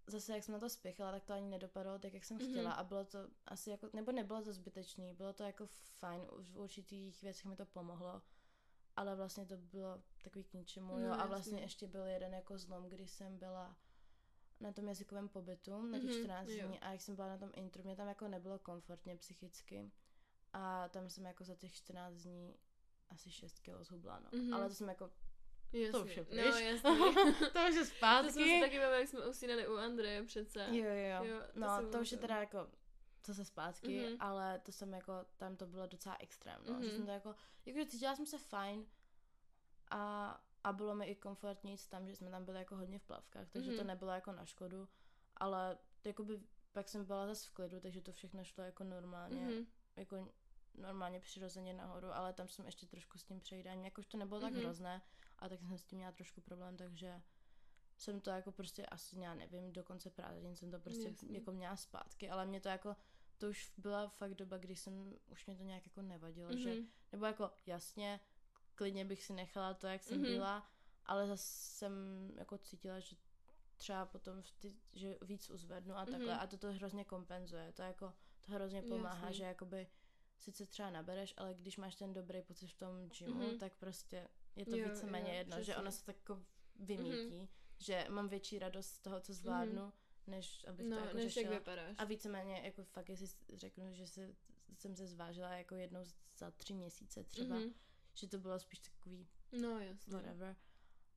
zase jak jsem na to spěchala, tak to ani nedopadlo tak, jak jsem Mhm. chtěla a bylo to asi jako, nebo nebylo to zbytečný, bylo to jako fajn, už v určitých věcech mi to pomohlo, ale vlastně to bylo takový k ničemu, No, jo, a vlastně ještě byl jeden jako zlom, kdy jsem byla na tom jazykovém pobytu na těch Mhm, 14 jo. dní a jak jsem byla na tom intru, mě tam jako nebylo komfortně psychicky a tam jsem jako za těch 14 dní asi 6 kilo zhubla, no. Mhm. Ale to jsem jako, Jasný. už je No, pryč. jasný. to už je to zpátky. jsme si taky bavili, jak jsme usínali u Andreje přece. Jo, jo, Jo, jo. to No, to už je teda jako zase zpátky, Mhm. ale to jsem jako, tam to bylo docela extrém, no. Že Mhm. jsem to jako, jakože cítila jsem se fajn a, a bylo mi i komfortní jít tam, že jsme tam byli jako hodně v plavkách, takže to Mhm. nebylo jako na škodu, ale jakoby pak jsem byla zase v klidu, takže to všechno šlo jako normálně, Mhm. jako normálně přirozeně nahoru, ale tam jsem ještě trošku s tím přejídáním, jakož to nebylo tak Mhm. hrozné, a tak jsem s tím měla trošku problém, takže jsem to jako prostě asi, já nevím, do konce prázdnin jsem to prostě Jasný. jako měla zpátky, ale mě to jako, to už byla fakt doba, kdy jsem, už mě to nějak jako nevadilo, že, Mhm. nebo jako jasně, klidně bych si nechala to, jak jsem Mhm. byla, ale zase jsem jako cítila, že třeba potom, ty, že víc uzvednu a takhle Mhm. a to to hrozně kompenzuje, to jako, to hrozně pomáhá, Jasný. že jakoby sice třeba nabereš, ale když máš ten dobrý pocit v tom gymu, Mhm. tak prostě je to Jo, víceméně jo, jedno, že přesně. ono se tak jako vymítí, že mám větší radost z toho, co zvládnu, než abych to No, jako než jak řešila. vypadáš. A víceméně jako fakt, jestli řeknu, že se, jsem se zvážila jako jednou za tři měsíce třeba, Mhm. Že to bylo spíš takový No, jasně. whatever.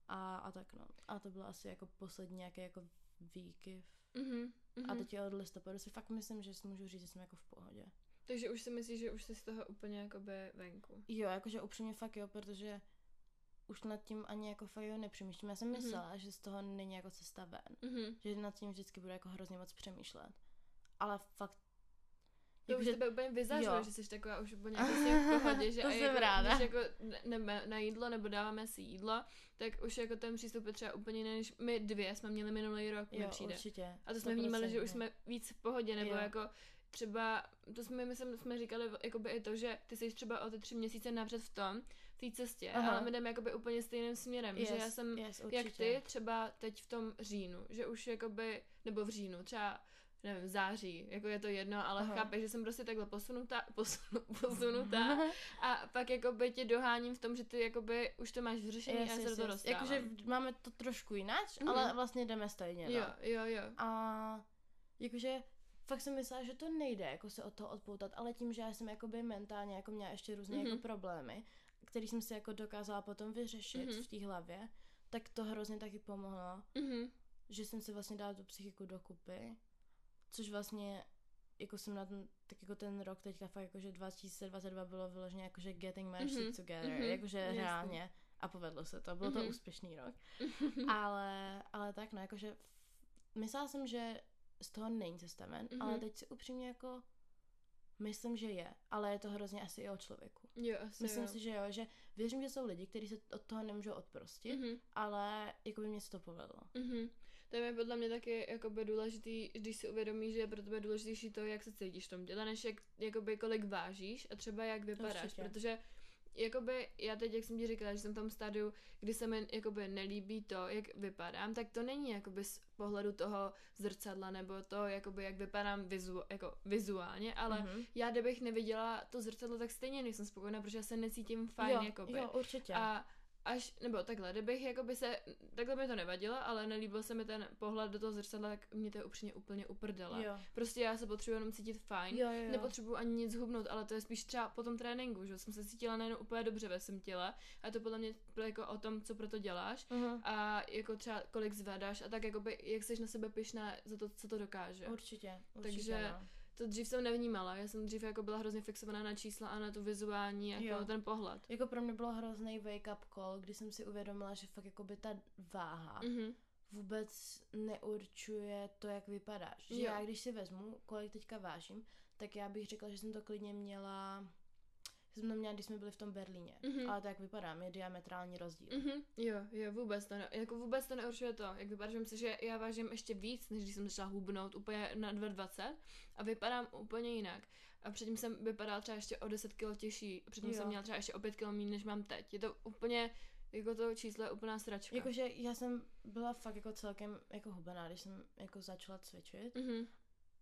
A, a tak no. A to bylo asi jako poslední nějaké jako výkyv. Mhm. A mhm. teď od listopadu si fakt myslím, že si můžu říct, že jsem jako v pohodě. Takže už si myslíš, že už jsi z toho úplně jakoby venku. Jo, jakože upřímně fakt jo, protože už nad tím ani jako fakt jo nepřemýšlím. Já jsem Mhm. myslela, že z toho není jako cesta ven. Mhm. Že nad tím vždycky budu jako hrozně moc přemýšlet. Ale fakt To už jakože- tebe úplně vyzařilo, že jsi taková už úplně v pohodě, že To a jsem jako, ráda. když jako jdeme na jídlo nebo dáváme si jídlo, tak už jako ten přístup je třeba úplně jiný, než my dvě jsme měli minulý rok, mi jo, přijde. určitě. A to jsme vnímali, že už 100%. jsme víc v pohodě, nebo Jo. jako třeba, to jsme, myslím, jsme říkali jakoby i to, že ty jsi třeba o ty tři měsíce napřed v tom, v té cestě, Aha. ale my jdeme jakoby úplně stejným směrem, yes, že já jsem, yes, jak ty, třeba teď v tom říjnu, že už jakoby, nebo v říjnu, třeba nevím, v září, jako je to jedno, ale Aha. chápeš, že jsem prostě takhle posunutá, posunu, posunutá a pak jakoby tě doháním v tom, že ty jakoby už to máš vyřešený Yes, a se yes, toho yes. dostávám. Jakože máme to trošku jináč, Mhm. ale vlastně jdeme stejně. No. Jo, jo, jo. A jakože fakt jsem myslela, že to nejde jako se od toho odpoutat, ale tím, že já jsem jakoby mentálně jako měla ještě různé mm-hmm. jako Mhm. problémy, který jsem si jako dokázala potom vyřešit Mhm. v té hlavě, tak to hrozně taky pomohlo, Mhm. že jsem si vlastně dala tu psychiku dokupy, což vlastně jako jsem na ten, tak jako ten rok teďka fakt jakože 2022 bylo vyloženě jakože getting my Mhm, shit together, mhm, jakože jasný. reálně a povedlo se to, byl to Mhm. úspěšný rok. ale, ale tak no, jakože myslela jsem, že z toho není cesta ven, Mhm. ale teď si upřímně jako myslím, že je, ale je to hrozně asi i o člověku. Jo, asi Myslím jo. si, že jo, že věřím, že jsou lidi, kteří se od toho nemůžou odprostit, Mhm. ale jako by mě se to povedlo. Mhm. To je podle mě taky jakoby důležitý, když si uvědomíš, že je pro tebe důležitější to, jak se cítíš v tom těle, než jak, jakoby kolik vážíš a třeba jak vypadáš, Určitě. protože jakoby já teď, jak jsem ti říkala, že jsem v tom stádiu, kdy se mi jakoby nelíbí to, jak vypadám, tak to není jakoby z pohledu toho zrcadla nebo to, jakoby jak vypadám vizu, jako vizuálně, ale Mhm. já kdybych neviděla to zrcadlo, tak stejně nejsem spokojená, protože já se necítím fajn, jo, jakoby. jo, určitě. A až, nebo takhle, kdybych jakoby se, takhle mi to nevadilo, ale nelíbil se mi ten pohled do toho zrcadla, tak mě to je upřímně úplně uprdela. jo. Prostě já se potřebuji jenom cítit fajn, Jo, jo, jo. nepotřebuji ani nic hubnout, ale to je spíš třeba po tom tréninku, že jsem se cítila najednou úplně dobře ve svém těle a to podle mě jako o tom, co pro to děláš Mhm. a jako třeba kolik zvedáš a tak jakoby, jak jsi na sebe pyšná za to, co to dokáže. Určitě, určitě, Takže- no. To dřív jsem nevnímala, já jsem dřív jako byla hrozně fixovaná na čísla a na tu vizuální, jako Jo. ten pohled. Jako pro mě bylo hrozný wake up call, kdy jsem si uvědomila, že fakt jako by ta váha Mhm. vůbec neurčuje to, jak vypadáš. Že Jo. já když si vezmu, kolik teďka vážím, tak já bych řekla, že jsem to klidně měla, jsem to měla, když jsme byli v tom Berlíně. Mhm. Ale to, jak vypadám, je diametrální rozdíl. Mhm, jo, jo, vůbec to, ne, jako vůbec to neurčuje to, jak vypadá, že myslím, že já vážím ještě víc, než když jsem začala hubnout úplně na 2,20 a vypadám úplně jinak. A předtím jsem vypadala třeba ještě o 10 kg těžší, předtím Jo. jsem měla třeba ještě o 5 kg méně, než mám teď. Je to úplně, jako to číslo je úplná sračka. Jakože já jsem byla fakt jako celkem jako hubená, když jsem jako začala cvičit, Mhm,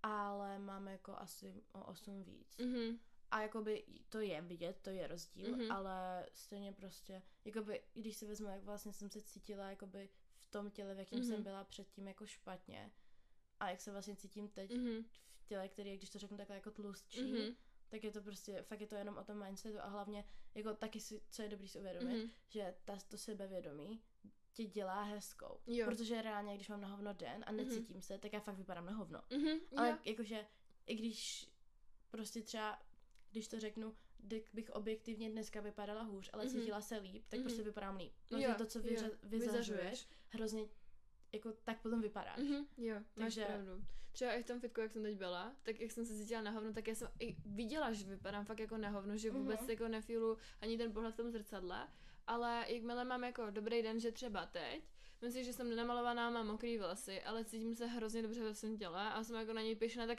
ale mám jako asi o 8 víc. mhm, A jakoby to je vidět, to je rozdíl, Mhm. ale stejně prostě, jakoby, když si vezmu, jak vlastně jsem se cítila jakoby v tom těle, v jakém Mhm. jsem byla předtím jako špatně a jak se vlastně cítím teď mhm, v těle, který, je, když to řeknu takhle jako tlustší, mhm, tak je to prostě, fakt je to jenom o tom mindsetu a hlavně, jako taky si, co je dobrý si uvědomit, mhm. že ta, to sebevědomí tě dělá hezkou. Jo. Protože reálně, když mám na hovno den a Mhm. necítím se, tak já fakt vypadám na hovno. Mhm, Ale jo. jakože, i když prostě třeba, když to řeknu, kdy bych objektivně dneska vypadala hůř, ale Mhm. cítila se líp, tak Mhm. prostě vypadám líp. Protože Jo, to, co jo, vyře- vyzařuješ, vyzařuješ. hrozně jako tak potom vypadáš. Mhm, jo, máš Takže- pravdu. Třeba i v tom fitku, jak jsem teď byla, tak jak jsem se cítila na hovno, tak já jsem i viděla, že vypadám fakt jako na hovno, že vůbec Mhm. jako nefílu ani ten pohled v tom zrcadle, ale jakmile mám jako dobrý den, že třeba teď, myslím si, že jsem nenamalovaná, mám mokrý vlasy, ale cítím se hrozně dobře ve svém těle a jsem jako na něj pyšná, tak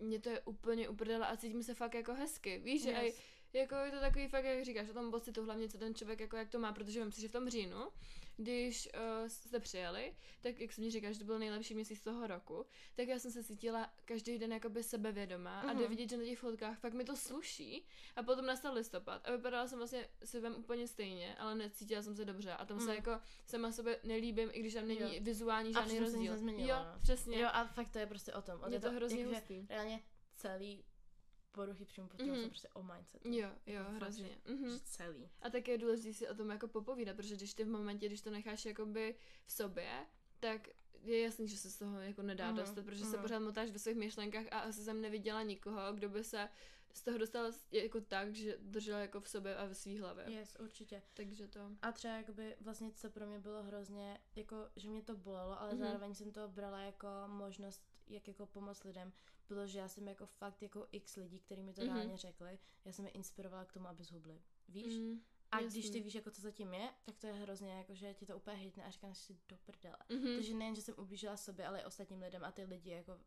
mě to je úplně uprdele a cítím se fakt jako hezky. Víš, že aj, Yes. jako je to takový fakt, jak říkáš, o tom pocitu, hlavně co ten člověk, jako jak to má, protože vím si, že v tom říjnu, když uh, jste přijeli, tak jak jsem mi říkala, že to byl nejlepší měsíc toho roku, tak já jsem se cítila každý den jakoby sebevědomá a Mhm. jde vidět, že na těch fotkách fakt mi to sluší a potom nastal listopad a vypadala jsem vlastně si vem úplně stejně, ale necítila jsem se dobře a tam se Mhm. jako sama sobě nelíbím, i když tam není Jo. vizuální A žádný se nic rozdíl. nezměnilo, jo, no. přesně. Jo, a fakt to je prostě o tom. O je to hrozně jakože hustý. Reálně celý poruchy příjmu potřebu Mhm. jsou prostě o mindsetu. Jo, jo, Jako fakt, hrozně. že- Mhm. že celý. A tak je důležité si o tom jako popovídat, protože když ty v momentě, když to necháš jakoby v sobě, tak je jasný, že se z toho jako nedá Mhm, dostat, protože se mhm. pořád motáš ve svých myšlenkách a asi jsem neviděla nikoho, kdo by se z toho dostal jako tak, že držel jako v sobě a ve svý hlavě. Yes, určitě. Takže to. A třeba jakoby vlastně co pro mě bylo hrozně, jako že mě to bolelo, ale Mhm. zároveň jsem to brala jako možnost, jak jako pomoct lidem, bylo, že já jsem jako fakt jako x lidí, kteří mi to Mhm. reálně řekli, já jsem je inspirovala k tomu, aby zhubli. Víš? Mm, a jasný. když ty víš, jako co zatím je, tak to je hrozně jako, že ti to úplně hitne a říkáš si do prdele. mhm. Takže nejen, že jsem ublížila sobě, ale i ostatním lidem a ty lidi jako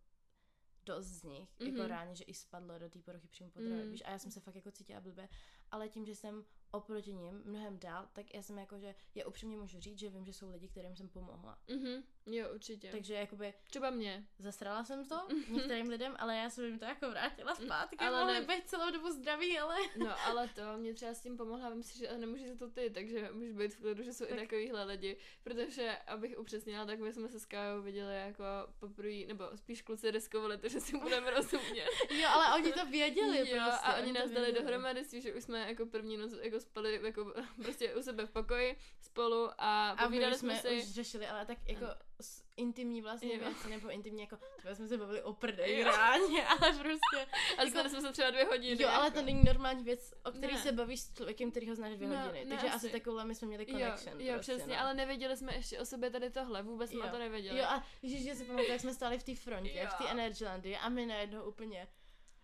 dost z nich, Mhm. jako reálně, že i spadlo do té poruchy příjmu potravy, Mm. víš, a já jsem se fakt jako cítila blbě, ale tím, že jsem oproti ním mnohem dál, tak já jsem jako, že já upřímně můžu říct, že vím, že jsou lidi, kterým jsem pomohla. Mhm, jo, určitě. Takže jakoby Třeba mě. zasrala jsem to některým lidem, ale já jsem jim to jako vrátila zpátky, Ale ne- být celou dobu zdraví, ale... No, ale to mě třeba s tím pomohla, vím si, že nemůžeš za to ty, takže můžeš být v klidu, že jsou tak. I takovýhle lidi, protože, abych upřesnila, tak my jsme se s Kájou viděli jako poprvé, nebo spíš kluci riskovali to, že si budeme rozumět. Jo, ale oni to věděli jo, prostě. a oni to nás dali dohromady s tím, že už jsme jako první noc jako spali jako prostě u sebe v pokoji spolu a A povídali jsme jsme si. už řešili, ale tak jako s intimní vlastně Jo. věci, nebo intimní jako, třeba jsme se bavili o prdej Jo. ráně, ale prostě, A znali jsme se třeba dvě hodiny. jo, ale jako. to není normální věc, o který Ne. se bavíš s člověkem, který ho znáš dvě No, hodiny, ne, takže asi asi. takovouhle my jsme měli Jo, connection. jo, prostě, přesně, no. ale nevěděli jsme ještě o sobě tady tohle, vůbec jsme Jo. to nevěděli. Jo a ježiš, že si pamatuju, jak jsme stáli v té frontě, Jo. v té Energylandii a my najednou úplně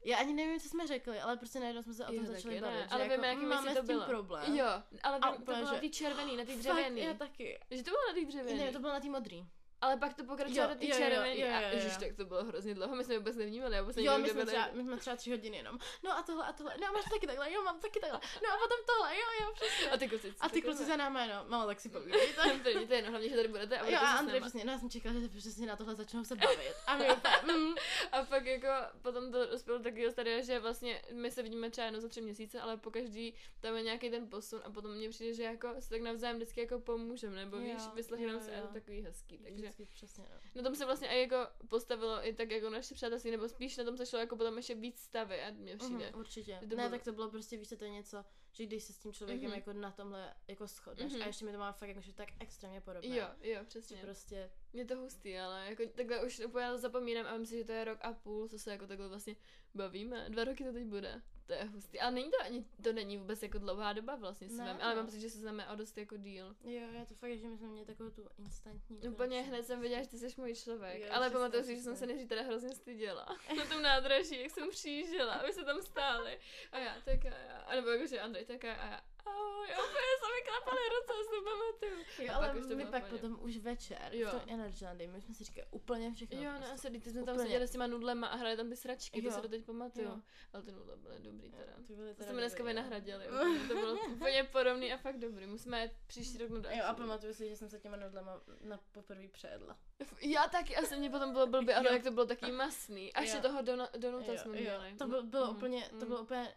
já ani nevím, co jsme řekli, ale prostě najednou jsme se o tom Jo, začali bavit. ne, ale jako, víme, jaký myslí máme to s tím bylo. problém. Jo, ale A to bylo na že- té červený, na té dřevěný. já taky. Že to bylo na té dřevěný. Ne, to bylo na té modrý. Ale pak to pokračovalo do té jo, jo, jo, jo, ježiš, tak to bylo hrozně dlouho, my jsme vůbec nevnímali, vůbec Jo, my jsme, třeba, my jsme třeba tři hodiny jenom. No a tohle a tohle. No a máš taky takhle, jo, mám taky takhle. No a potom tohle, jo, jo, přesně. A ty kluci. A ty kluci za náma no, tak si povídejte. To je jedno, hlavně, že tady budete a Jo, a se Andrej přesně, no já jsem čekala, že přesně na tohle začnou se bavit. A my úplně, mm, A pak jako potom to dospělo do takového stadia, že vlastně my se vidíme třeba jenom za tři měsíce, ale po každý tam je nějaký ten posun a potom mně přijde, že jako si tak navzájem vyslechneme jako pomůžeme, nebo víš, vyslechneme se a to takový hezký, takže přesně, no. na tom se vlastně i jako postavilo i tak jako naše přátelství, nebo spíš na tom se šlo jako potom ještě víc stavy a mně přijde. Mhm, určitě. že to ne, bylo- tak to bylo prostě, víš, to je něco, že když se s tím člověkem Mhm. jako na tomhle jako shodneš Mhm. a ještě mi to má fakt jako, že tak extrémně podobné. Jo, jo, Že přesně. prostě, Je to hustý, ale jako takhle už úplně zapomínám a myslím, že to je rok a půl, co se jako takhle vlastně bavíme. Dva roky to teď bude. To je hustý. Ale není to ani, to není vůbec jako dlouhá doba vlastně s Ne, vámi, ale mám pocit, že se známe o dost jako díl. jo, já to fakt, že my jsme měli takovou tu instantní Úplně connection. hned jsem viděla, že ty jsi můj člověk. Jo, ale pamatuju si, že jsem se nejdřív teda hrozně styděla. Na tom nádraží, jak jsem přijížděla, a my se tam stáli. A já, tak a já. A nebo jakože Andrej, tak a já. Ahoj, a úplně se mi klapaly ruce, já si to pamatuju. Jo, A ale pak už to my pak potom už večer, Jo. v tom Energylandy, my jsme si říkali úplně všechno. Jo, no prostě. asi, ty jsme tam Úplně. seděli s těma nudlema a hráli tam ty sračky, to Jo. se to teď pamatuju. Jo. Ale ty nudle byly dobrý Jo, teda. ty byly To teda jsme dneska vynahradili. To bylo úplně podobný a fakt dobrý. Musíme jít příští rok na další. Jo, a pamatuju si, že jsem se těma nudlema na poprvé přejedla. Já taky, asi mě potom bylo blbě, ale Jo. jak to bylo taky masný. A ještě Jo. toho donu- donuta Jo, jsme jo. měli. To bylo, bylo Mm, úplně, to mm. bylo úplně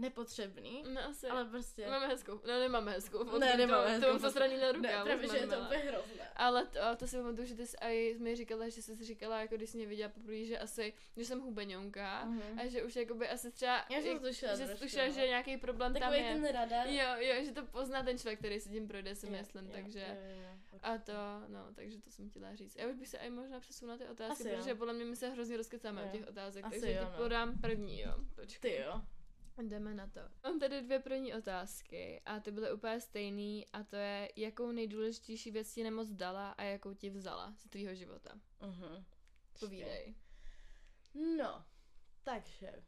nepotřebný, No asi. ale prostě... Máme hezkou. No nemáme hezkou. fotku, Ne, nemáme to, hezkou To mám zasraný na rukách. ne, právě, že je to úplně hrozné. Ale to, to si pamatuju, že ty jsi aj mi říkala, že jsi si říkala, jako když jsi mě viděla poprvé, že asi, že jsem hubeňonka Mhm. a že už jakoby asi třeba, Já jsem tušila že tušila, no. že nějaký problém tam Takový je. ten radar. Jo, jo, že to pozná ten člověk, který si tím projde, si Jo, myslím, jo, takže... jo, jo, jo, A to, no, takže to jsem chtěla říct. Já už bych se i možná přesunula ty otázky, Asi jo. protože podle mě my se hrozně rozkecáme Jo. těch otázek, Asi takže jo, ti no. podám první, jo. Počkej. Ty jo. Jdeme na to. Mám tady dvě první otázky a ty byly úplně stejný a to je, jakou nejdůležitější věc ti nemoc dala a jakou ti vzala z tvýho života. Mhm. Povídej. No, takže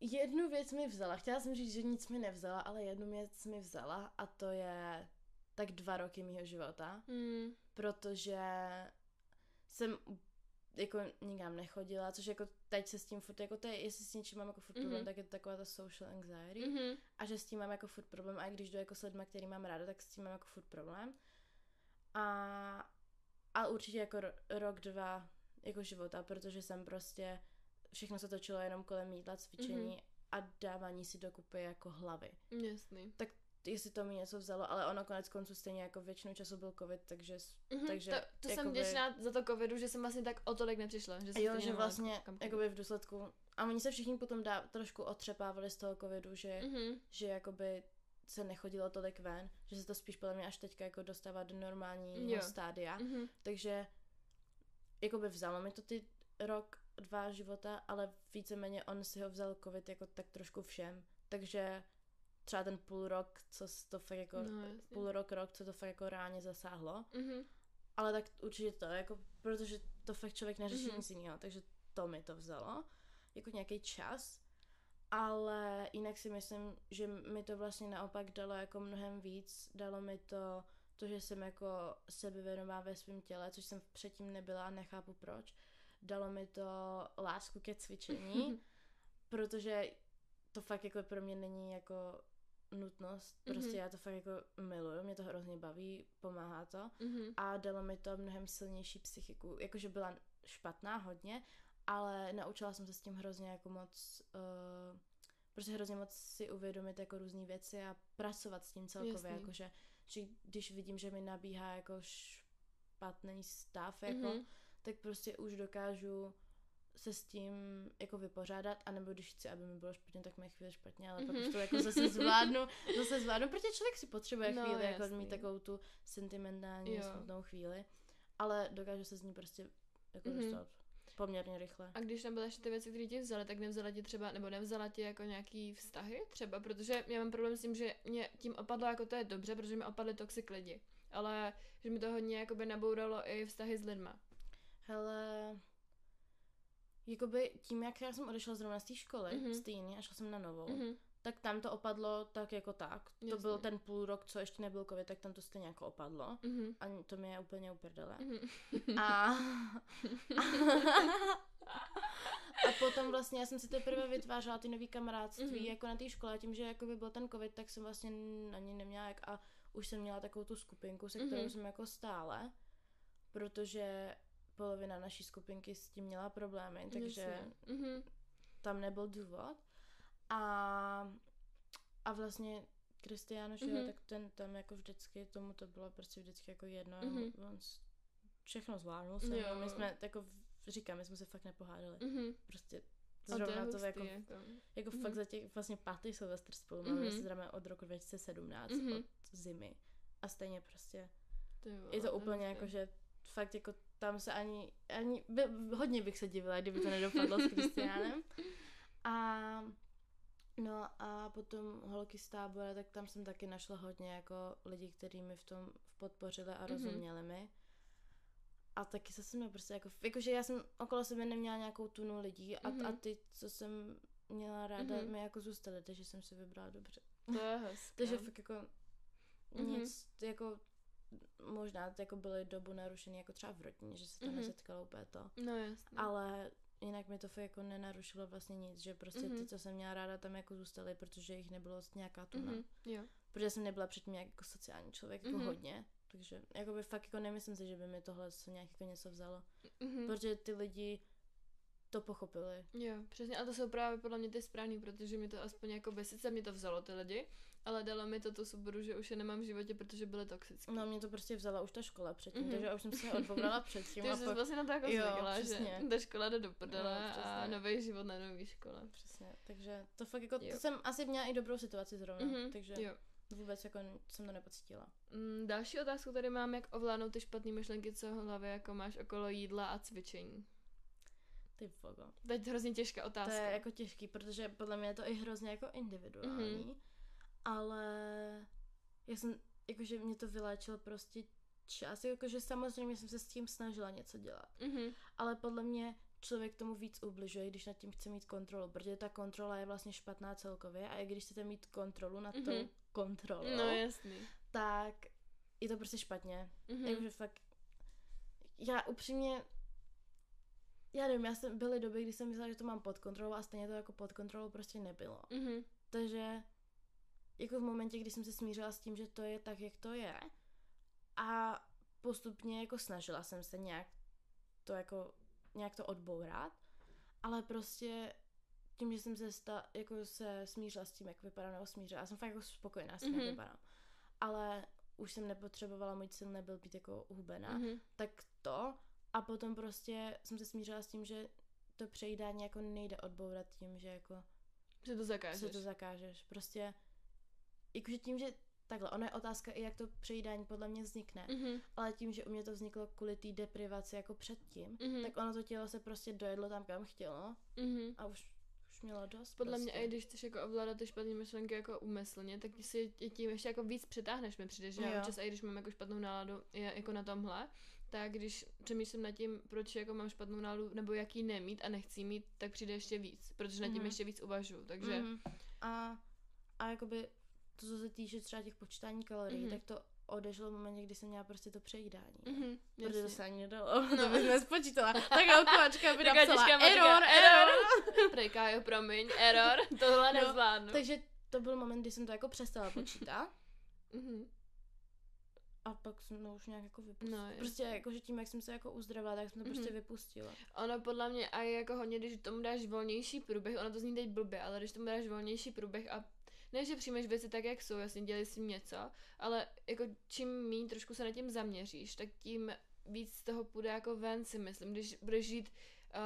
jednu věc mi vzala. Chtěla jsem říct, že nic mi nevzala, ale jednu věc mi vzala a to je tak dva roky mýho života, Hmm. protože jsem jako nikam nechodila, což jako teď se s tím furt, jako to je, jestli s něčím mám jako furt problém, Mhm. tak je to taková ta social anxiety Mhm. a že s tím mám jako furt problém a i když jdu jako s lidma, který mám ráda, tak s tím mám jako furt problém. A, a určitě jako ro, rok, dva jako života, protože jsem prostě, všechno se točilo jenom kolem jídla, cvičení Mhm. a dávání si dokupy jako hlavy. Jasný. Jestli to mi něco vzalo, ale ono konec konců stejně jako většinu času byl covid, takže, Mhm. takže to, to jsem jakoby- vděčná za to covidu, že jsem vlastně tak o tolik nepřišla. Že jsem jo, že vlastně jakoby v důsledku, a oni se všichni potom dá, trošku otřepávali z toho covidu, že Mhm. že jakoby se nechodilo tolik ven, že se to spíš podle mě až teďka jako dostává do normálního Jo. stádia. Mhm. Takže jakoby vzalo mi to ty rok, dva života, ale víceméně on si ho vzal covid jako tak trošku všem. Takže třeba ten půl rok, co to fakt jako, No, jasně. půl rok, rok, co to fakt jako reálně zasáhlo. Mhm. Ale tak určitě to, jako, protože to fakt člověk neřeší Mhm. nic jiného, takže to mi to vzalo, jako nějaký čas. Ale jinak si myslím, že mi to vlastně naopak dalo jako mnohem víc. Dalo mi to, to že jsem jako sebevědomá ve svém těle, což jsem předtím nebyla a nechápu proč. Dalo mi to lásku ke cvičení, protože to fakt jako pro mě není jako nutnost. Prostě Mhm. já to fakt jako miluju, mě to hrozně baví, pomáhá to. Mhm. A dalo mi to mnohem silnější psychiku. Jakože byla špatná hodně, ale naučila jsem se s tím hrozně jako moc, uh, prostě hrozně moc si uvědomit jako různé věci a pracovat s tím celkově, Jasný. jakože, že když vidím, že mi nabíhá jako špatný stav, jako, Mhm. tak prostě už dokážu se s tím jako vypořádat, anebo když chci, aby mi bylo špatně, tak mi chvíli špatně, ale pak Mhm. už to jako zase zvládnu, zase zvládnu, protože člověk si potřebuje No, chvíli jako jasný. mít takovou tu sentimentální, Jo. smutnou chvíli, ale dokážu se z ní prostě jako Mhm. dostat poměrně rychle. A když tam byly ještě ty věci, které ti vzaly, tak nevzala ti třeba, nebo nevzala ti jako nějaký vztahy třeba, protože já mám problém s tím, že mě tím opadlo, jako to je dobře, protože mi opadly toxic lidi. Ale že mi to hodně jakoby nabouralo i vztahy s lidma. Hele, jakoby tím, jak já jsem odešla zrovna z té školy, Mhm. stejně, a šla jsem na novou, Mhm. tak tam to opadlo tak jako tak. To Jasně. byl ten půl rok, co ještě nebyl covid, tak tam to stejně jako opadlo. Mhm. A to mi je úplně uprdele. Mhm. A... a potom vlastně já jsem si teprve vytvářela ty nový kamarádství Mhm. jako na té škole a tím, že jako by byl ten covid, tak jsem vlastně ani neměla jak a už jsem měla takovou tu skupinku, se kterou Mhm. jsem jako stále, protože polovina naší skupinky s tím měla problémy, takže Jasně. Mhm. tam nebyl důvod. A, a vlastně Kristián, že jo, Mhm. tak ten tam jako vždycky, tomu to bylo prostě vždycky jako jedno. Mhm. On všechno zvládnul se Jo. mnou. My jsme, jako říkám, my jsme se fakt nepohádali. Mhm. Prostě A to zrovna to, hustý, jako, jako. jako Mhm. fakt za těch vlastně pátý Silvestr spolu máme, Mhm. my se známe od roku 2017, Mhm. od zimy. A stejně prostě vole, je to úplně jako, že fakt jako tam se ani, ani by, hodně bych se divila, kdyby to nedopadlo s Kristiánem. A no a potom holky z tábora, tak tam jsem taky našla hodně jako lidi, kteří mi v tom podpořili a Mhm. rozuměli mi. A taky se se mnou prostě jako, jakože já jsem okolo sebe neměla nějakou tunu lidí a, Mhm. a ty, co jsem měla ráda, Mhm. mi jako zůstaly, takže jsem si vybrala dobře. To je hezké. Takže fakt jako Mhm. nic, jako možná jako byly dobu narušený jako třeba v rodině, že se to Mhm. nesetkalo úplně to. No jasně. Ale jinak mi to fakt jako nenarušilo vlastně nic, že prostě ty, Mhm. co jsem měla ráda, tam jako zůstaly, protože jich nebylo nějaká tuna. Mhm. Jo. Protože jsem nebyla předtím nějak jako sociální člověk, jako Mhm. hodně. Takže jako by fakt jako nemyslím si, že by mi tohle se nějak jako něco vzalo. Mhm. Protože ty lidi to pochopili. Jo, přesně. A to jsou právě podle mě ty správný, protože mi to aspoň jako by, sice mě to vzalo ty lidi, ale dalo mi to tu svobodu, že už je nemám v životě, protože byly toxické. No mě to prostě vzala už ta škola předtím, Mhm. takže já už jsem se odbourala předtím. Ty a jsi pak... vlastně na to jako Jo, zvykla, že ta škola jde do prdele No, a nový život na nový škole. Přesně, takže to fakt jako, Jo. to jsem asi měla i dobrou situaci zrovna, Mhm, takže Jo. vůbec jako jsem to nepocítila. Mm, další otázku tady mám, jak ovládnout ty špatné myšlenky, co v hlavě jako máš okolo jídla a cvičení. Ty vogo. Teď hrozně těžká To otázka. je jako těžký, protože podle mě je to i hrozně jako individuální, Mhm. ale já jsem, jakože mě to vyléčilo prostě čas, jakože samozřejmě jsem se s tím snažila něco dělat, Mhm. ale podle mě člověk tomu víc ubližuje, když nad tím chce mít kontrolu, protože ta kontrola je vlastně špatná celkově a i když chcete mít kontrolu nad tou Mhm. kontrolou, No jasný. tak je to prostě špatně. Mhm. Jakože fakt, já upřímně, já nevím, já jsem, byly doby, kdy jsem myslela, že to mám pod kontrolou a stejně to jako pod kontrolou prostě nebylo. Mhm. Takže jako v momentě, kdy jsem se smířila s tím, že to je tak, jak to je a postupně jako snažila jsem se nějak to jako, nějak to odbourat, ale prostě tím, že jsem se sta, jako se smířila s tím, jak vypadám, nebo smířila, já jsem fakt jako spokojená s tím, Mhm. jak vypadám. Ale už jsem nepotřebovala, můj cíl nebyl být jako hubená, Mhm. tak to a potom prostě jsem se smířila s tím, že to přejídání jako nejde odbourat tím, že jako Že to zakážeš. se to zakážeš. Prostě, jakože tím, že takhle, ona je otázka i jak to přejídání podle mě vznikne, Mhm. ale tím, že u mě to vzniklo kvůli té deprivaci jako předtím, Mhm. tak ono to tělo se prostě dojedlo tam, kam chtělo Mhm. a už, už mělo dost Podle mě, prostě. i když chceš jako ovládat ty špatné myšlenky jako úmyslně, tak si je tím ještě jako víc přitáhneš mi přijde, že já Jo. občas, i když mám jako špatnou náladu, je jako na tomhle, tak když přemýšlím nad tím, proč jako mám špatnou náladu, nebo jaký nemít a nechci mít, tak přijde ještě víc, protože nad tím Mhm. ještě víc uvažuju, takže Mhm. A, a jakoby to, co se týče třeba těch počítání kalorií, Mhm. tak to odešlo v momentě, kdy jsem měla prostě to přejídání. Mhm, Protože to se ani nedalo, No. to bych nespočítala. Tak kalkulačka by napsala těžká error, error. Prej, Kájo, promiň, error, tohle No, nezvládnu. Takže to byl moment, kdy jsem to jako přestala počítat Mhm. A pak jsem to už nějak jako vypustila. No, prostě jako, že tím, jak jsem se jako uzdravila, tak jsem to prostě Mhm. vypustila. Ono podle mě a jako hodně, když tomu dáš volnější průběh, ono to zní teď blbě, ale když tomu dáš volnější průběh a ne, že přijmeš věci tak, jak jsou, jasně dělej s tím něco, ale jako čím méně trošku se na tím zaměříš, tak tím víc z toho půjde jako ven si myslím, když budeš žít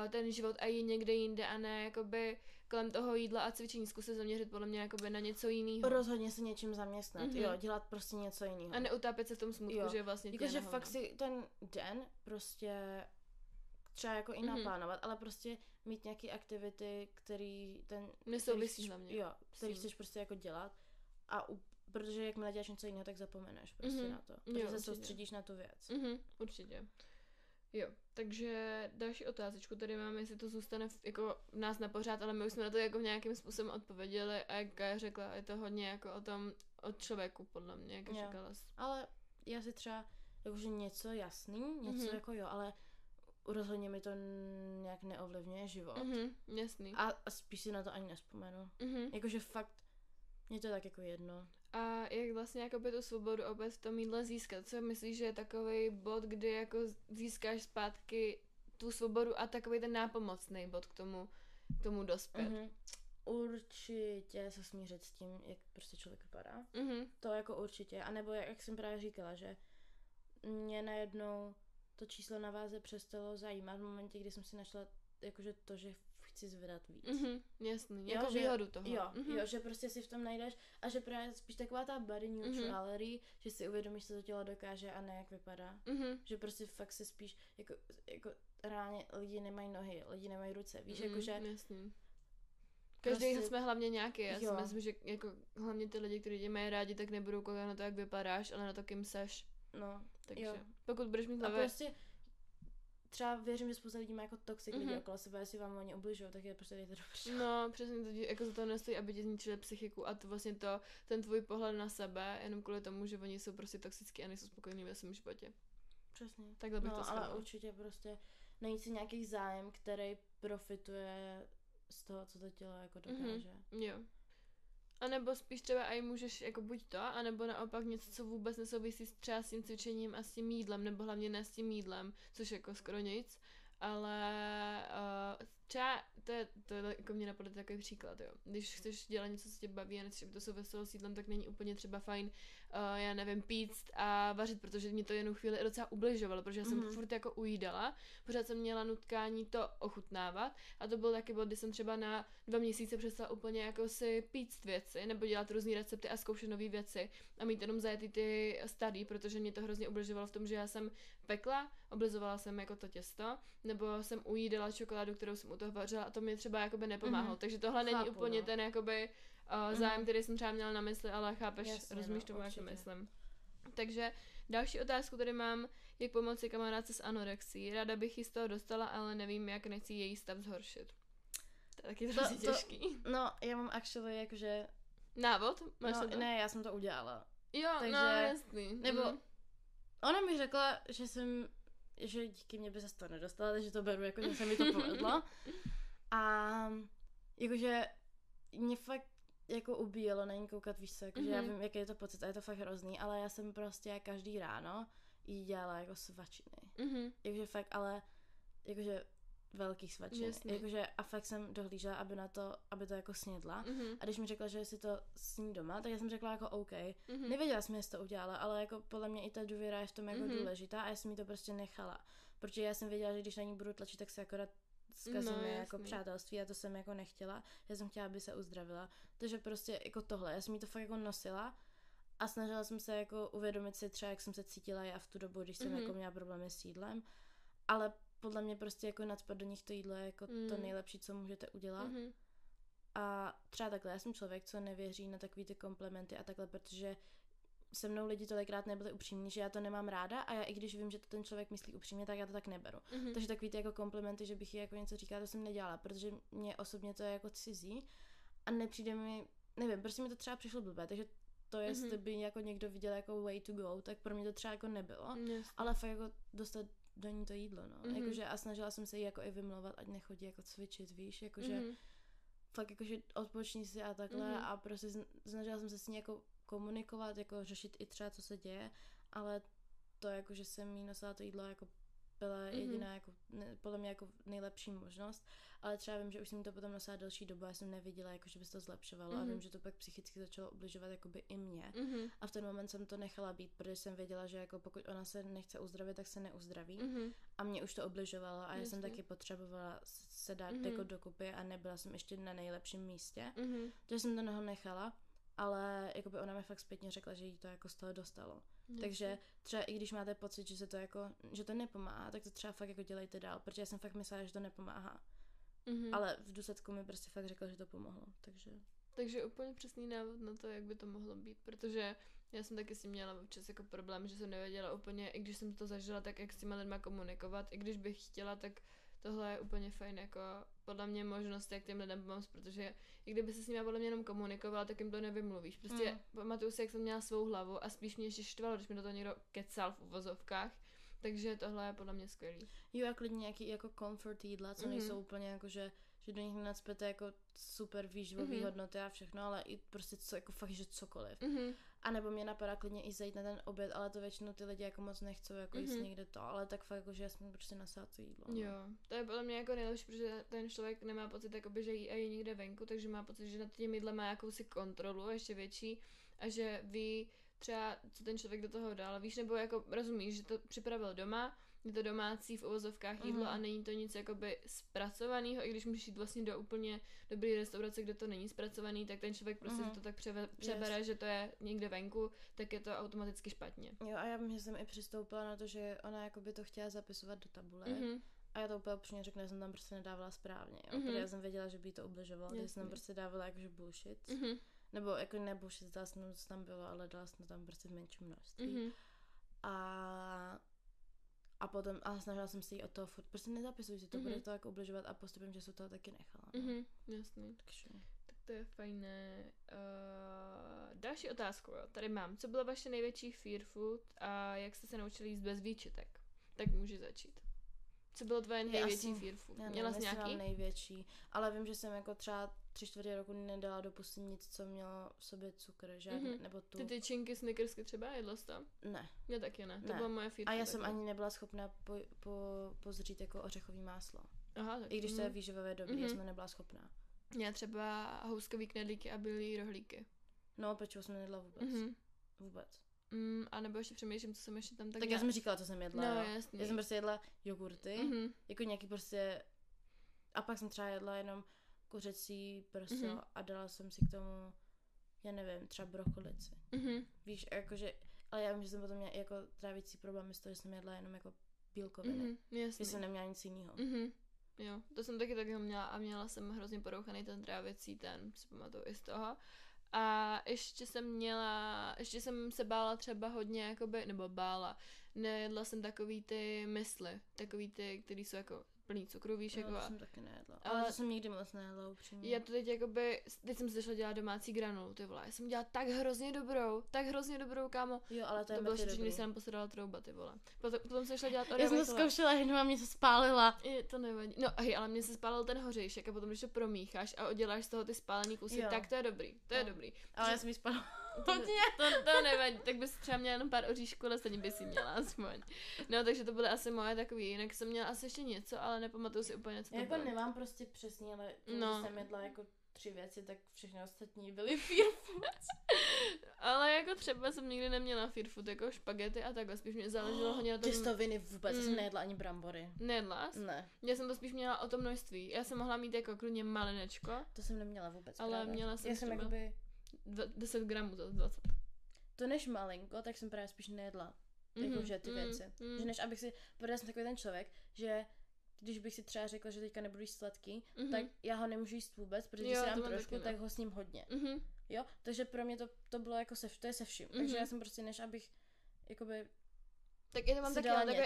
uh, ten život a je někde jinde a ne jakoby kolem toho jídla a cvičení, zkus se zaměřit podle mě jakoby na něco jiného. Rozhodně se něčím zaměstnat, Mhm. jo, dělat prostě něco jiného. A neutápět se v tom smutku, Jo. že vlastně Jakože fakt si ten den prostě třeba jako i Mhm. naplánovat, ale prostě mít nějaké aktivity, který ten... Nesouvisí hlavně Jo, který chceš prostě jako dělat a u, protože jakmile děláš něco jiného, tak zapomeneš prostě Mhm. na to. Protože Jo, se určitě. soustředíš na tu věc. Mhm, určitě. Jo, takže další otázečku tady máme, jestli to zůstane v, jako v nás na pořád, ale my už jsme na to jako nějakým způsobem odpověděli a jak Gaja řekla, je to hodně jako o tom, o člověku podle mě, jak Jo. říkala. Ale já si třeba, jakože něco jasný, něco Mhm. jako jo, ale rozhodně mi to nějak neovlivňuje život. Mhm, jasný. A, a spíš si na to ani nespomenu. Mhm. Jakože fakt, mě to tak jako jedno. A jak vlastně jakoby tu svobodu opět v tom jídle získat? Co myslíš, že je takový bod, kdy jako získáš zpátky tu svobodu a takový ten nápomocný bod k tomu, k tomu dospět? Mhm. Určitě se smířit s tím, jak prostě člověk vypadá. Mhm. To jako určitě. A nebo jak, jak jsem právě říkala, že mě najednou to číslo na váze přestalo zajímat v momentě, kdy jsem si našla jakože to, že chci zvedat víc. Mhm, jasný. Jo, Jako že- výhodu toho. Jo, Mhm. jo, že prostě si v tom najdeš a že právě spíš taková ta body neutrality, mm-hmm. že si uvědomíš, co to tělo dokáže a ne jak vypadá. Mhm. Že prostě fakt se spíš, jako, jako reálně lidi nemají nohy, lidi nemají ruce, víš, Mhm, jakože Jasný. Každý prostě- jsme hlavně nějaký, já si Jo. myslím, že jako hlavně ty lidi, kteří tě mají rádi, tak nebudou koukat na to, jak vypadáš, ale na to, kým seš. no, Takže Jo. pokud budeš mít A hlavě... prostě třeba věřím, že spousta lidí má jako toxic mm-hmm. lidi Mhm. okolo sebe, jestli vám oni ubližují, tak je prostě dejte do prdele. No, přesně to, jako za to nestojí, aby ti zničili psychiku a to vlastně to, ten tvůj pohled na sebe, jenom kvůli tomu, že oni jsou prostě toxický a nejsou spokojení ve svém životě. Přesně. Takhle bych to No, ale shrnula. určitě prostě najít si nějaký zájem, který profituje z toho, co to tělo jako dokáže. Jo. A nebo spíš třeba i můžeš jako buď to, anebo naopak něco, co vůbec nesouvisí s třeba s tím cvičením a s tím jídlem, nebo hlavně ne s tím jídlem, což jako skoro nic, ale uh, třeba, to je, to je jako mě napadl takový příklad, jo. Když chceš dělat něco, co tě baví a nechceš, aby to souviselo s jídlem, tak není úplně třeba fajn, uh, já nevím, pít a vařit, protože mě to jednu chvíli docela ubližovalo, protože já jsem Mhm. furt jako ujídala, pořád jsem měla nutkání to ochutnávat a to byl taky bod, kdy jsem třeba na dva měsíce přestala úplně jako si pít věci nebo dělat různé recepty a zkoušet nové věci a mít jenom zajetý ty starý, protože mě to hrozně ubližovalo v tom, že já jsem pekla, oblizovala jsem jako to těsto, nebo jsem ujídala čokoládu, kterou jsem u toho vařila a to mi třeba jakoby nepomáhalo. Mhm. Takže tohle není Chápu, úplně no. ten jakoby uh, zájem, který jsem třeba měla na mysli, ale chápeš, Jasně, rozumíš no, tomu, jak to myslím. Takže další otázku tady mám, jak pomoci kamarádce s anorexí. Ráda bych ji z toho dostala, ale nevím, jak nechci její stav zhoršit. To je taky To- to- těžký. No, já mám actually jakože, Návod? Máš no, to? ne, já jsem to udělala. Jo, takže- no jasný. Nebo Mhm. Ona mi řekla, že jsem, že díky mě by se to nedostala, takže to beru jako, že se mi to povedlo. A jakože mě fakt jako ubíjelo na ní koukat, víš co, jakože já Mhm. vím, jaký je to pocit a je to fakt hrozný, ale já jsem prostě každý ráno jí dělala jako svačiny. Mhm. Jakože fakt, ale jakože velký svačiny. Jasný. Jakože a fakt jsem dohlížela, aby na to, aby to jako snědla. Mhm. A když mi řekla, že si to sní doma, tak já jsem řekla jako OK. Mhm. Nevěděla jsem, jestli to udělala, ale jako podle mě i ta důvěra je v tom jako Mhm. důležitá a já jsem jí to prostě nechala. Protože já jsem věděla, že když na ní budu tlačit, tak se akorát zkazíme No, jako jasný. přátelství a to jsem jako nechtěla. Já jsem chtěla, aby se uzdravila. Takže prostě jako tohle, já jsem jí to fakt jako nosila a snažila jsem se jako uvědomit si třeba, jak jsem se cítila já v tu dobu, když jsem Mhm. jako měla problémy s jídlem. Ale podle mě prostě jako nadspat do nich to jídlo je jako to Mm. nejlepší, co můžete udělat. Mhm. A třeba takhle, já jsem člověk, co nevěří na takový ty komplimenty a takhle, protože se mnou lidi tolikrát nebyli upřímní, že já to nemám ráda a já i když vím, že to ten člověk myslí upřímně, tak já to tak neberu. Mhm. Takže takový ty jako komplimenty, že bych jí jako něco říkala, to jsem nedělala, protože mě osobně to je jako cizí a nepřijde mi, nevím, prostě mi to třeba přišlo blbé, takže to, jestli Mhm. by jako někdo viděl jako way to go, tak pro mě to třeba jako nebylo, Jasný. ale fakt jako dostat do ní to jídlo, no. Mhm. Jakože a snažila jsem se jí jako i vymlouvat, ať nechodí jako cvičit, víš, jakože Mhm. fakt jakože odpoční si a takhle Mhm. a prostě sn- snažila jsem se s ní jako komunikovat, jako řešit i třeba, co se děje, ale to jako, že jsem jí nosila to jídlo jako byla Mhm. jediná, jako, ne, podle mě jako nejlepší možnost, ale třeba vím, že už jsem to potom nosila delší dobu a jsem neviděla, jako, že by se to zlepšovalo a Mhm. vím, že to pak psychicky začalo ubližovat jakoby i mě. Mhm. A v ten moment jsem to nechala být, protože jsem věděla, že jako pokud ona se nechce uzdravit, tak se neuzdraví. Mhm. A mě už to obližovalo a já jsem Jasně. taky potřebovala se dát Mhm. jako dokupy a nebyla jsem ještě na nejlepším místě. Mhm. Takže jsem to noho nechala, ale jakoby ona mi fakt zpětně řekla, že jí to jako z toho dostalo. Takže třeba i když máte pocit, že se to jako, že to nepomáhá, tak to třeba fakt jako dělejte dál, protože já jsem fakt myslela, že to nepomáhá. Mhm. Ale v důsledku mi prostě fakt řekla, že to pomohlo, takže... Takže úplně přesný návod na to, jak by to mohlo být, protože já jsem taky s tím měla občas jako problém, že jsem nevěděla úplně, i když jsem to zažila, tak jak s těma lidma komunikovat, i když bych chtěla, tak tohle je úplně fajn, jako podle mě možnost, jak těm lidem pomoct, protože i kdyby se s nimi podle mě jenom komunikovala, tak jim to nevymluvíš. Prostě Mm. pamatuju si, jak jsem měla svou hlavu a spíš mě ještě štvalo, když mi do toho někdo kecal v uvozovkách, takže tohle je podle mě skvělý. Jo, a klidně nějaký jako comfort jídla, co Mhm. nejsou úplně jako, že, že do nich nenacpete jako super výživový Mhm. hodnoty a všechno, ale i prostě co, jako fakt, že cokoliv. Mhm. A nebo mě napadá klidně i zajít na ten oběd, ale to většinou ty lidi jako moc nechcou jako jíst Mhm. někde to, ale tak fakt jako, že já jsem prostě nasala to jídlo. no. Jo, to je podle mě jako nejlepší, protože ten člověk nemá pocit, jakoby, že jí a je někde venku, takže má pocit, že nad tím jídlem má jakousi kontrolu, ještě větší, a že ví třeba, co ten člověk do toho dal, víš, nebo jako rozumíš, že to připravil doma, je to domácí v uvozovkách jídlo Mhm. a není to nic jakoby zpracovaného, i když můžeš jít vlastně do úplně dobré restaurace, kde to není zpracovaný, tak ten člověk prostě si to tak převe, přebere, že to je někde venku, tak je to automaticky špatně. Jo, a já vím, že jsem i přistoupila na to, že ona jako by to chtěla zapisovat do tabule. Mhm. A já to úplně upřímně řeknu, že jsem tam prostě nedávala správně, jo, Mhm. protože já jsem věděla, že by jí to ubližovalo, takže jsem tam prostě dávala jakože bullshit. Mhm. Nebo jako ne bullshit, dala jsem tam, co tam bylo, ale dala jsem tam prostě v menším množství. Mhm. A a potom, a snažila jsem se jí od toho furt, prostě nezapisuj si to, Mhm. bude to jako ubližovat a postupem, že se toho taky nechala. No. Mhm. Jasný. Takže, Tak to je fajné. Uh, další otázku, jo. Tady mám. Co bylo vaše největší fear food a jak jste se naučili jíst bez výčitek? Tak může začít. Co bylo tvoje největší fear food? já Měla jsi nějaký? největší, ale vím, že jsem jako třeba tři čtvrtě roku nedala do pusy nic, co mělo v sobě cukr, žádný, Mhm. nebo tu, Ty tyčinky, snickersky třeba, jedla jsi to? ne. Já taky ne. To Ne. byla moje fear A já jsem taky. ani nebyla schopná po, po, pozřít jako ořechový máslo. Aha, tak. I když to je mhm. výživové dobrý, Mhm. já jsem nebyla schopná. Já třeba houskový knedlíky a bílý rohlíky. No, pečivo jsem nejedla vůbec. Mhm. Vůbec. Mm, a nebo ještě přemýšlím, co jsem ještě tam tak Tak, já jsem říkala, co jsem jedla. No, jo. jasný. Já jsem prostě jedla jogurty, Mhm. jako nějaký prostě... A pak jsem třeba jedla jenom kuřecí prso Mhm. a dala jsem si k tomu, já nevím, třeba brokolici. Mhm. Víš, jakože... Ale já vím, že jsem potom měla jako trávící problémy z toho, že jsem jedla jenom jako bílkoviny. Mhm. Jasný. Že jsem neměla nic jiného. Mhm. Jo, to jsem taky takhle měla a měla jsem hrozně porouchaný ten trávěcí ten, si pamatuju i z toho. A ještě jsem měla, ještě jsem se bála třeba hodně, jakoby, nebo bála, nejedla jsem takový ty mysli, takový ty, který jsou jako plný cukru, víš, No, jako to jsem taky nejedla. ale- Ale to jsem nikdy moc nejedla, upřímně. já to teď jakoby, teď jsem začala dělat domácí granulu, ty vole, já jsem dělala tak hrozně dobrou, tak hrozně dobrou, kámo. Jo, ale to To, je to bylo ještě, když jsem posedala trouba, ty vole. Potom, potom jsem šla dělat Já jsem to zkoušela, jenom a mě se spálila. Je, to nevadí. No hej, ale mně se spálil ten hořejšek a potom, když to promícháš a odděláš z toho ty spálený kusy, Jo. tak to je dobrý, to je No. dobrý. Ale já jsem jí spálila hodně. to, to nevadí, tak bys třeba měla jenom pár oříšků, ale stejně bys jí měla aspoň. No, takže to byly asi moje takový, jinak jsem měla asi ještě něco, ale nepamatuju si úplně, co to Já jako bylo. nemám prostě přesně, ale tím, No. jsem jedla jako tři věci, tak všechny ostatní byly fear foods. Ale jako třeba jsem nikdy neměla fear food, jako špagety a takhle, spíš mě záleželo hodně na tom... Těstoviny vůbec, Mm. jsem nejedla ani brambory. Nejedla? Ne, Já jsem to spíš měla o tom množství. Já jsem mohla mít jako klidně malinečko, to jsem neměla vůbec Ale právě. měla jsem Já jsem třeba- jakoby, 10 gramů, to 20. to než malinko, tak jsem právě spíš nejedla. Mhm, Jakože ty mm, věci. mm. Že než abych si, protože jsem takový ten člověk, že když bych si třeba řekla, že teďka nebudu jíst sladký, Mhm. tak já ho nemůžu jíst vůbec, protože když Jo, si to dám trošku, no. tak ho sním hodně. Mhm. Jo, takže pro mě to, to bylo jako se, to je se vším. Mhm. Takže já jsem prostě, než abych jakoby Tak já to mám si taky, ale takový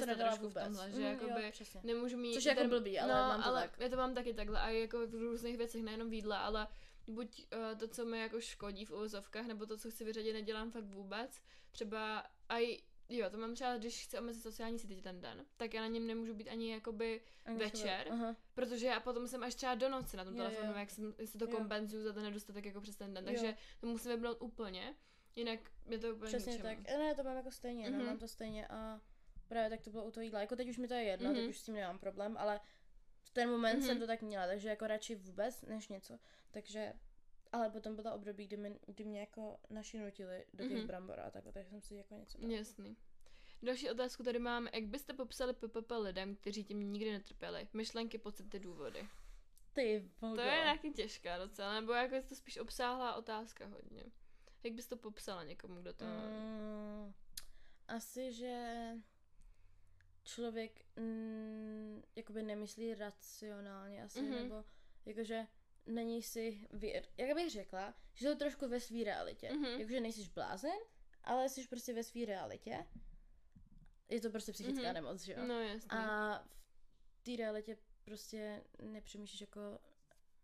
tak trošku v vůbec. tomhle, že Mhm, jakoby jo, přesně. nemůžu mít... Což je jako blbý, ale no, mám to ale tak. já to mám taky takhle a jako v různých věcech, nejenom v jídle, ale buď uh, to, co mi jako škodí v uvozovkách, nebo to, co chci vyřadit, nedělám fakt vůbec. Třeba aj Jo, to mám třeba, když chci omezit sociální sítě ten den, tak já na něm nemůžu být ani jakoby Angažovat. večer, Aha. protože já potom jsem až třeba do noci na tom Jo, telefonu, jo. jak jsem, jestli to Jo. kompenzuju za ten nedostatek jako přes ten den, Jo. takže to musím vypnout úplně, jinak je to úplně Přesně ničemu. tak. Ne, to mám jako stejně, Mhm. no, mám to stejně a právě tak to bylo u toho jídla. Jako teď už mi to je jedno, Mhm. teď už s tím nemám problém, ale ten moment Mhm. jsem to tak měla, takže jako radši vůbec než něco. Takže, ale potom byla období, kdy, mi, kdy mě jako naši nutili do těch Mhm. brambor a takhle, takže jsem si jako něco dala. Jasný. Další otázku tady mám. Jak byste popsali PPP lidem, kteří tím nikdy netrpěli? Myšlenky, pocity, důvody. Ty vogo. To je taky těžká docela, nebo jako je to spíš obsáhlá otázka hodně. Jak bys to popsala někomu, kdo to... Mm, asi, že člověk mm, jakoby nemyslí racionálně asi, Mhm. mm-hmm. nebo jakože není si, věr, jak bych řekla, že to trošku ve své realitě. Mhm. Mm-hmm. Jakože nejsiš blázen, ale jsi prostě ve své realitě. Je to prostě psychická Mhm. mm-hmm. nemoc, že jo? No. A v té realitě prostě nepřemýšlíš jako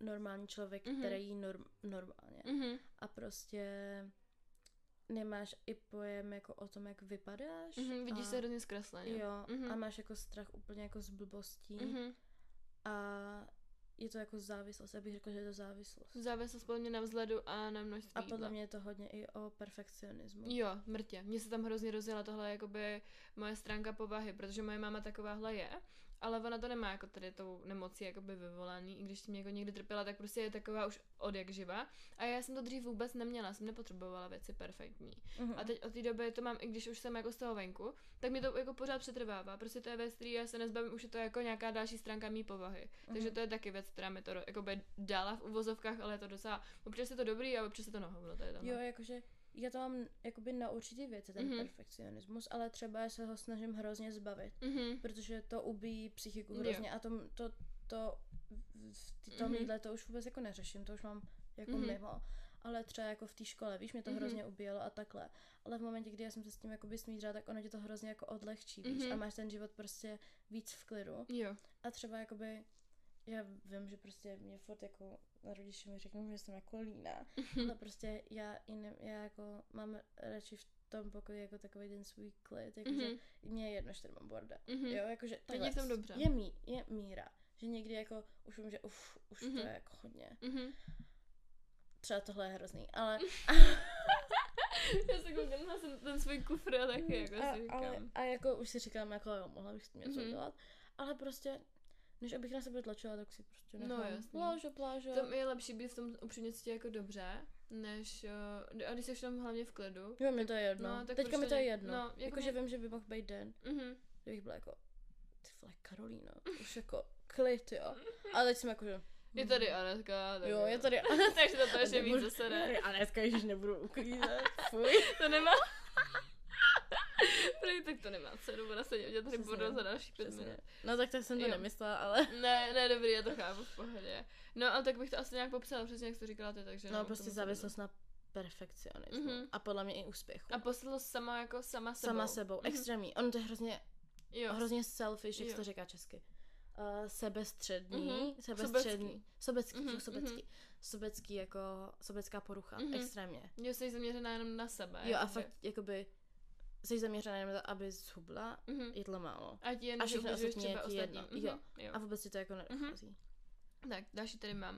normální člověk, Mhm. mm-hmm. který jí norm, normálně Mhm. a prostě nemáš i pojem jako o tom, jak vypadáš. Mhm, vidíš a, se hrozně zkresleně. Jo, Mhm. a máš jako strach úplně jako z blbostí Mhm. a je to jako závislost, já bych řekla, že je to závislost. Závislost podle mě na vzhledu a na množství A podle jídla. mě je to hodně i o perfekcionismu. Jo, mrtě. Mně se tam hrozně rozjela tohle jakoby moje stránka povahy, protože moje máma takováhle je, ale ona to nemá jako tady tou nemocí jakoby vyvolaný, i když tím jako někdy trpěla, tak prostě je taková už od jak živa. A já jsem to dřív vůbec neměla, jsem nepotřebovala věci perfektní. Mhm. A teď od té doby to mám, i když už jsem jako z toho venku, tak mi to jako pořád přetrvává. Prostě to je věc, který já se nezbavím, už je to jako nějaká další stránka mý povahy. Takže Mhm. to je taky věc, která mi to do- jakoby dala v uvozovkách, ale je to docela, občas je to dobrý a občas je to na hovno, to je tam. Jo, jakože já to mám jakoby na určitý věci, ten Mhm. mm-hmm. perfekcionismus, ale třeba já se ho snažím hrozně zbavit, Mhm. protože to ubíjí psychiku Jo. hrozně a to, to, to v tom Mhm. jídle to už vůbec jako neřeším, to už mám jako Mhm. mimo. Ale třeba jako v té škole, víš, mě to Mhm. hrozně ubíjelo a takhle. Ale v momentě, kdy já jsem se s tím jakoby smířila, tak ono tě to hrozně jako odlehčí, víš, Mhm. a máš ten život prostě víc v klidu. Jo. A třeba jakoby, já vím, že prostě mě furt jako rodiče mi řeknou, že jsem jako líná, ale prostě já, i ne, já jako mám radši v tom pokoji jako takový ten svůj klid, jakože Mhm. mě je jedno, že tady mám bordel. Mhm. Jo, jakože To je v tom dobře. Je, mí, je míra. Že někdy jako už vím, že uf, už Mhm. to je jako hodně. Mhm. Třeba tohle je hrozný, ale, Já se koukám na ten, ten svůj kufr a taky, jako a, si říkám. ale, a jako už si říkám, jako jo, mohla bych s tím něco Mhm. dělat, ale prostě, než abych na sebe tlačila, tak si prostě No, nechám jasný. pláže, pláže. To je lepší být v tom upřímnosti jako dobře, než, uh, a když jsi v tom hlavně v klidu. Jo, mi to je jedno. No, tak Teďka mi to to je jedno. no, No, jako Jakože mě- vím, že by mohl být den, Mhm. kdybych byla jako, ty vole, Karolína, už jako klid, jo. Ale teď jsem jako, že... Je tady Anetka. tak Jo, je tady Takže to, ještě víc zase ne. A dneska již nebudu uklízet, fuj. To nemá... Prý, tak to nemá cenu, ona se dělat tady budu za další pět minut. No tak tak jsem to Jo. nemyslela, ale... Ne, ne, dobrý, já to chápu v pohodě. No, ale tak bych to asi nějak popsala, přesně jak to říkala ty, takže... No, k prostě závislost na perfekcionismu. Mhm. A podle mě i úspěchu. A poslednost sama jako sama sebou. Sama sebou, Mhm. extrémní. Ono to je hrozně, Jo. hrozně selfish, jak Jo. to říká česky. Uh, sebestřední, Mhm. sebestřední, sobecký, Mhm, jo, sobecký, sobecký jako, sobecká porucha, Mhm. extrémně. Jo, jsi zaměřená jenom na sebe. Jo a fakt, jakoby, jsi zaměřená jenom na to, aby zhubla, Mhm. jídla málo. A ti jen, A všechno ostatní je ti jedno. ostatním. Jo. Jo. A vůbec si to jako Mhm. nedochází. Tak, další tady mám.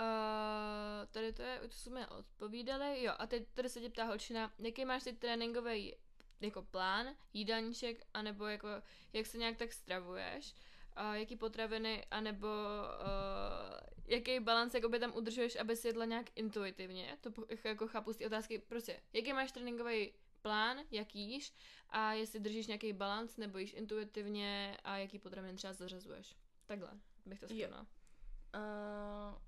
Uh, tady to je, to jsme odpovídali, jo, a teď tady se tě ptá holčina, jaký máš teď tréninkový jako plán, jídelníček, anebo jako, jak se nějak tak stravuješ, uh, jaký potraviny, anebo uh, jaký balans jakoby tam udržuješ, aby si jedla nějak intuitivně, to jako chápu z té otázky, prostě, jaký máš tréninkový plán, jak jíš a jestli držíš nějaký balans, nebo jíš intuitivně a jaký potraviny třeba zařazuješ. Takhle bych to shrnula. Uh,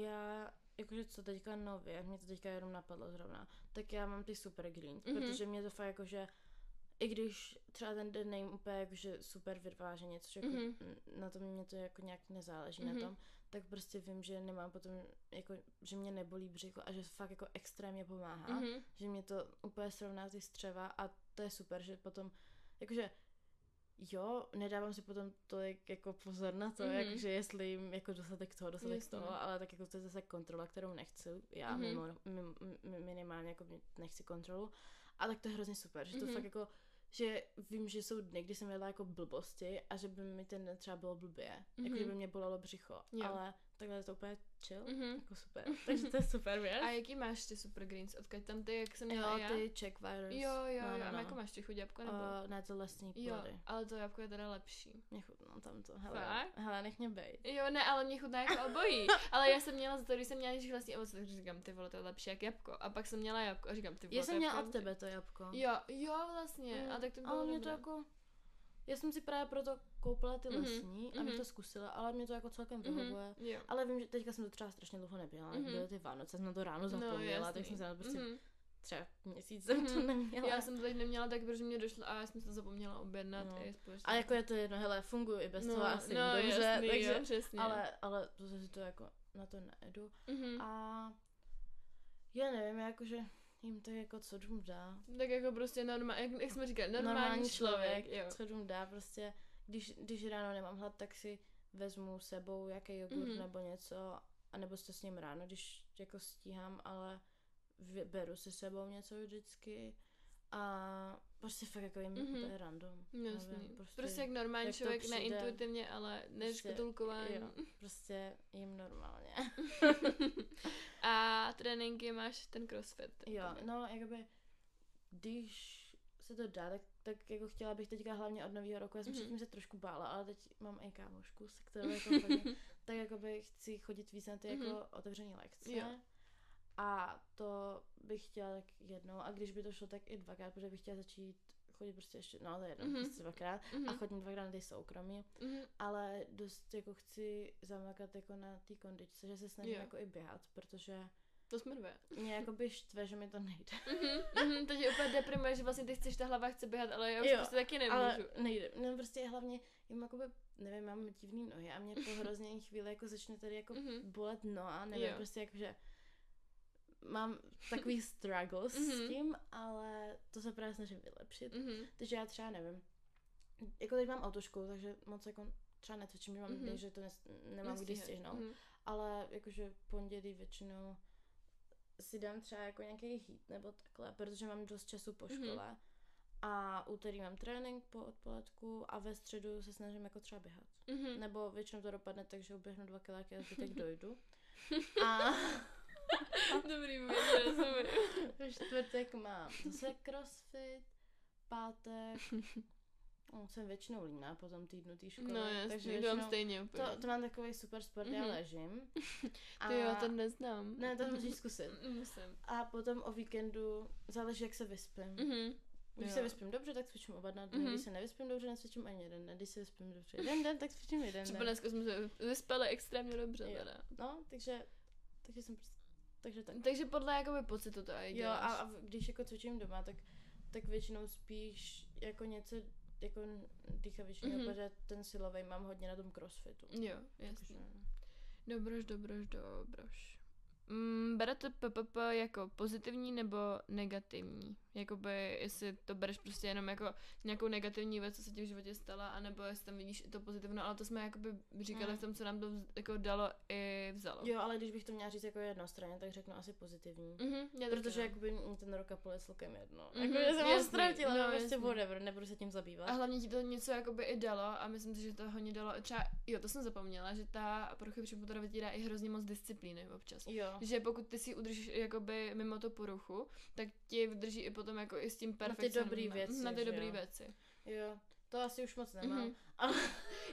já, jakože co teďka nově, mě to teďka jenom napadlo zrovna, tak já mám ty super greens, Mhm. mm-hmm. protože mě to fakt jakože, i když třeba ten den nejím úplně jakože super vyváženě, což jako Mhm. mm. na tom mě to jako nějak nezáleží Mhm. na tom, tak prostě vím, že nemám potom, jako, že mě nebolí břicho a že fakt jako extrémně pomáhá, mm-hmm. Mhm. že mě to úplně srovná ty střeva a to je super, že potom, jakože Jo, nedávám si potom tolik jako pozor na to, Mhm. mm-hmm. jakože jestli jim jako dostatek toho, dostatek Jasně. toho, ale tak jako to je zase kontrola, kterou nechci, já Mhm. mm-hmm. mimo, mim, mi- minimálně jako nechci kontrolu. A tak to je hrozně super, že to Mhm. fakt jako, že vím, že jsou dny, kdy jsem jedla jako blbosti a že by mi ten den třeba bylo blbě. Mm-hmm. Jako, že Mhm. by mě bolelo břicho. Jo. Ale takhle je to úplně chill. Mhm. Jako super. Takže to je super věc. A jaký máš ty super greens? Odkud tam ty, jak jsem měla jo, ty check virus. Jo, jo, no, jo. no, A no. jako máš ty chuť jabko, nebo? Uh, ne, to lesní jo, plody. ale to jabko je teda lepší. Mě chutná tam to. Hele, Fakt? hele, nech mě bejt. Jo, ne, ale mě chutná jako obojí. ale já jsem měla za to, když jsem měla nejdřív vlastní ovoce, takže říkám, ty vole, to je lepší jak jabko. A pak jsem měla jabko a říkám, ty vole, Já to jsem měla od tebe to jabko. Jo, jo, vlastně. Mm, A tak to bylo Ale mě to jako... Já jsem si právě proto koupila ty Mhm, lesní, abych mhm. to zkusila, ale mě to jako celkem Mhm, vyhovuje. Jo. Ale vím, že teďka jsem to třeba strašně dlouho Mhm. mm-hmm. byly ty Vánoce, jsem na to ráno No, zapomněla, tak jasný. jsem se na to prostě Mhm. třeba měsíc jsem to Mhm. neměla. Já jsem to teď neměla tak, protože mě došlo a já jsem to zapomněla objednat No. i společně. A jako je to jedno, hele, funguji i bez no, toho asi no, dobře, jasný, takže, jo, přesně. ale, ale to si to jako na to nejedu. Mhm. A já nevím, jakože jim to jako co dům dá. Tak jako prostě normální, jak, jak jsme říkali, normální, Normální člověk, člověk, jo. co dům dá, prostě, když, když ráno nemám hlad, tak si vezmu sebou jaký jogurt Mhm. nebo něco, anebo to s ním ráno, když jako stíhám, ale beru si sebou něco vždycky a prostě fakt jako jim Mhm. mm-hmm. to je random. Jasný. nevím, Prostě, prostě jak normální jak člověk, přijde. neintuitivně, ale neškatulkování. jo, prostě jim normálně. A tréninky máš ten crossfit. Jo, jakoby. no, jakoby, když se to dá, tak, tak jako chtěla bych teďka hlavně od nového roku, já jsem Mhm. předtím se trošku bála, ale teď mám i kámošku, se kterou jako chodím, tak jakoby chci chodit víc na ty jako Mhm. otevřené lekce. Jo. A to bych chtěla tak jednou, a když by to šlo, tak i dvakrát, protože bych chtěla začít chodit prostě ještě, no to je jedno, Mhm. prostě dvakrát, Mhm. a chodím dvakrát na ty soukromí, Mhm. ale dost jako chci zamakat jako na té kondičce, že se snažím Jo. jako i běhat, protože To jsme dvě. mě jakoby štve, že mi to nejde. Mhm, mhm, to tě úplně deprimuje, že vlastně ty chceš, ta hlava chce běhat, ale já už Jo, prostě taky nemůžu. Ale nejde. No prostě hlavně, jim jakoby, nevím, mám divný nohy a mě po hrozně chvíli jako začne tady jako Mhm. bolet noha, nevím, Jo. prostě jakože mám takový struggles Mhm. s tím, ale to se právě snažím vylepšit. Mhm. Takže já třeba nevím. Jako teď mám autoškolu, takže moc jako třeba necvičím, že mám Mhm. dny, že to nemám kdy stihnout. Mhm. Ale jakože pondělí většinou si dám třeba jako nějaký hit nebo takhle, protože mám dost času po Mhm. škole. A úterý mám trénink po odpoledku a ve středu se snažím jako třeba běhat. Mhm. Nebo většinou to dopadne tak, že uběhnu dva kiláky a zbytek dojdu. A Dobrý, vůbec rozumím. čtvrtek mám zase crossfit, pátek, no, jsem většinou líná po tom týdnu té školy. No takže jasný, to mám většinou, stejně úplně. to, to mám takový super sport, já Mhm. ležím. Ty jo, to neznám. Ne, to musíš zkusit. Musím. A potom o víkendu záleží, jak se vyspím. Mhm. Když Jo. se vyspím dobře, tak cvičím oba dny. Mhm. Když se nevyspím dobře, necvičím ani jeden den. Když se vyspím dobře jeden den, tak cvičím jeden Třeba den. dneska jsme se vyspali extrémně dobře Jo. teda. No, takže, takže jsem prostě, takže tak. Takže podle jakoby pocitu to aj Jo, a, a když jako cvičím doma, tak, tak většinou spíš jako něco jako dýchavějšího, Mhm. mm-hmm. protože ten silový mám hodně na tom crossfitu. Jo, Takže, jasně. Dobroš, dobroš, Mm, berete PPP jako pozitivní nebo negativní? Jakoby, jestli to bereš prostě jenom jako nějakou negativní věc, co se ti v životě stala, anebo jestli tam vidíš i to pozitivno, ale to jsme jakoby říkali Mm. v tom, co nám to jako dalo i vzalo. jo, ale když bych to měla říct jako jednostranně, tak řeknu asi pozitivní. Mhm, já Protože no. jakoby mě ten rok a půl je celkem jedno. Mhm, jako, že jsem ho ztratila, no, no, prostě whatever, nebudu se tím zabývat. A hlavně ti to něco jakoby i dalo a myslím si, že to hodně dalo, třeba, jo, to jsem zapomněla, že ta poruchy přímotorově ti dá i hrozně moc disciplíny občas. Jo. Že pokud ty si udržíš jakoby mimo tu poruchu, tak ti vydrží i potom jako i s tím ty perfekcionismem. dobrý věci, Na ty dobrý jo. věci. Jo, to asi už moc nemám. Mhm. Ale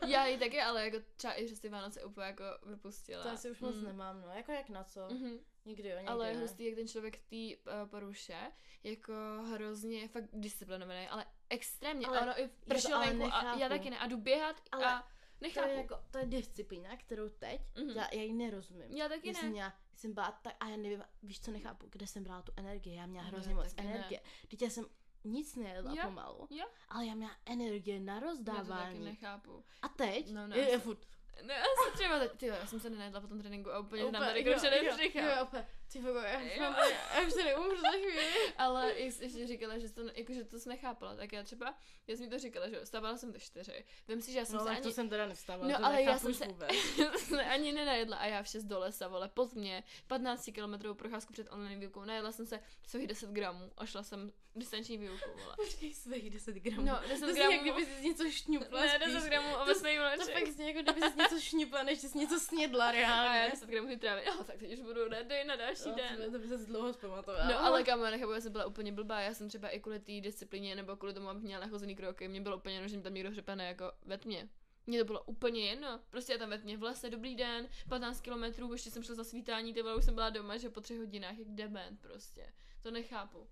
Já i taky, ale jako třeba i přes ty Vánoce úplně jako vypustila. to asi už moc Mm. nemám, no. Jako jak na co? Mhm. Nikdy jo, někdy Ale je hustý, jak ten člověk té uh, poruše, jako hrozně fakt disciplinovaný, ale extrémně. Ale ono i to pršelo venku a já taky ne. A jdu běhat Ale a To nechápu. je, jako, to je disciplína, kterou teď, Mhm. já, já ji nerozumím. Já taky Já ne. jsem, měla, jsem byla tak, a já nevím, víš co nechápu, kde jsem brala tu energii, já měla No, hrozně moc ne. energie. Teď já jsem nic nejedla Jo, pomalu, jo. ale já měla energie na Já to taky rozdávání. nechápu. A teď No, no, ne, je, je jsem- furt No já se třeba tyjo, já jsem se nenajedla po tom tréninku a úplně, úplně nám tady jo, kručené jo. Jo, úplně, ty vogo, já mám, já už se neumřu za chvíli. Ale ještě říkala, že, to, jako, že to jsi nechápala, tak já třeba, já jsem jí to říkala, že stávala jsem do čtyři. Vím si, že já jsem No, se ani, to jsem teda nevstávala, No, to ale já jsem se- vůbec. se ani nenajedla a já v 6 do lesa, vole, pod mě, 15 kilometrovou procházku před online výukou, najedla jsem se svých 10 gramů a šla jsem distanční výuku, vole. Počkej, svých 10 gramů. No, 10 to gramů. jak kdyby jsi něco šňupla Ne, spíš. 10 gramů To- obecnej To mléček. fakt zní, jako kdyby jsi něco šňupla, než jsi něco snědla A já reálně. 10 gramů trávy, jo, tak teď už budu ready na další No, den. To by se dlouho zpamatovala. No ale kam nechápu, já jsem byla úplně blbá, já jsem třeba i kvůli té disciplíně nebo kvůli tomu, abych měla nachozený kroky, mě bylo úplně jedno, že mi tam někdo hřepane jako ve tmě. Mně to bylo úplně jedno. Prostě já tam ve tmě v lese, dobrý den, 15 kilometrů, ještě jsem šla za svítání, ty už jsem byla doma, že po třech hodinách, jak dement prostě. To nechápu.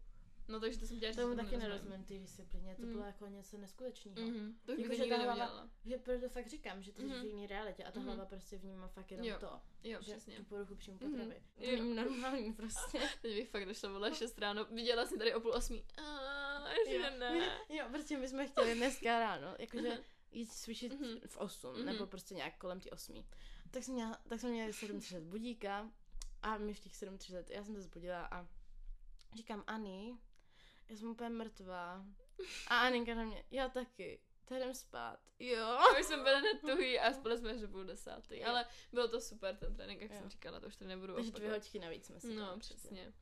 No takže to jsem dělala, Tomu taky nerozumím. ty disciplíně, to Mm. bylo jako něco neskutečného. Mhm, to už Jako, že ta hlava- neudělala. Že proto fakt říkám, že ty Mhm. žiješ v jiný realitě a ta Mhm. hlava prostě vnímá fakt jenom Jo, to, Jo, že přesně. tu poruchu příjmu Mhm. potravy. To není normální prostě. Teď bych fakt došla vole 6 ráno, viděla jsem tady o půl osmí. Že ne. jo, prostě my jsme chtěli dneska ráno, jakože Mhm. jít cvičit Mhm. v 8, Mhm. nebo prostě nějak kolem ty 8. Tak jsme, měla, tak jsme měli 7.30 budíka a my v těch 7.30, já jsem to zbudila a říkám Ani, já jsem úplně mrtvá. A Aninka na mě, já taky, tak jdem spát. Jo. A už jsme byli hned tuhý a spali jsme až do půl desátý. Jo. Ale bylo to super ten trénink, jak Jo. jsem říkala, to už to nebudu Takže dvě hoďky navíc jsme si No, přesně.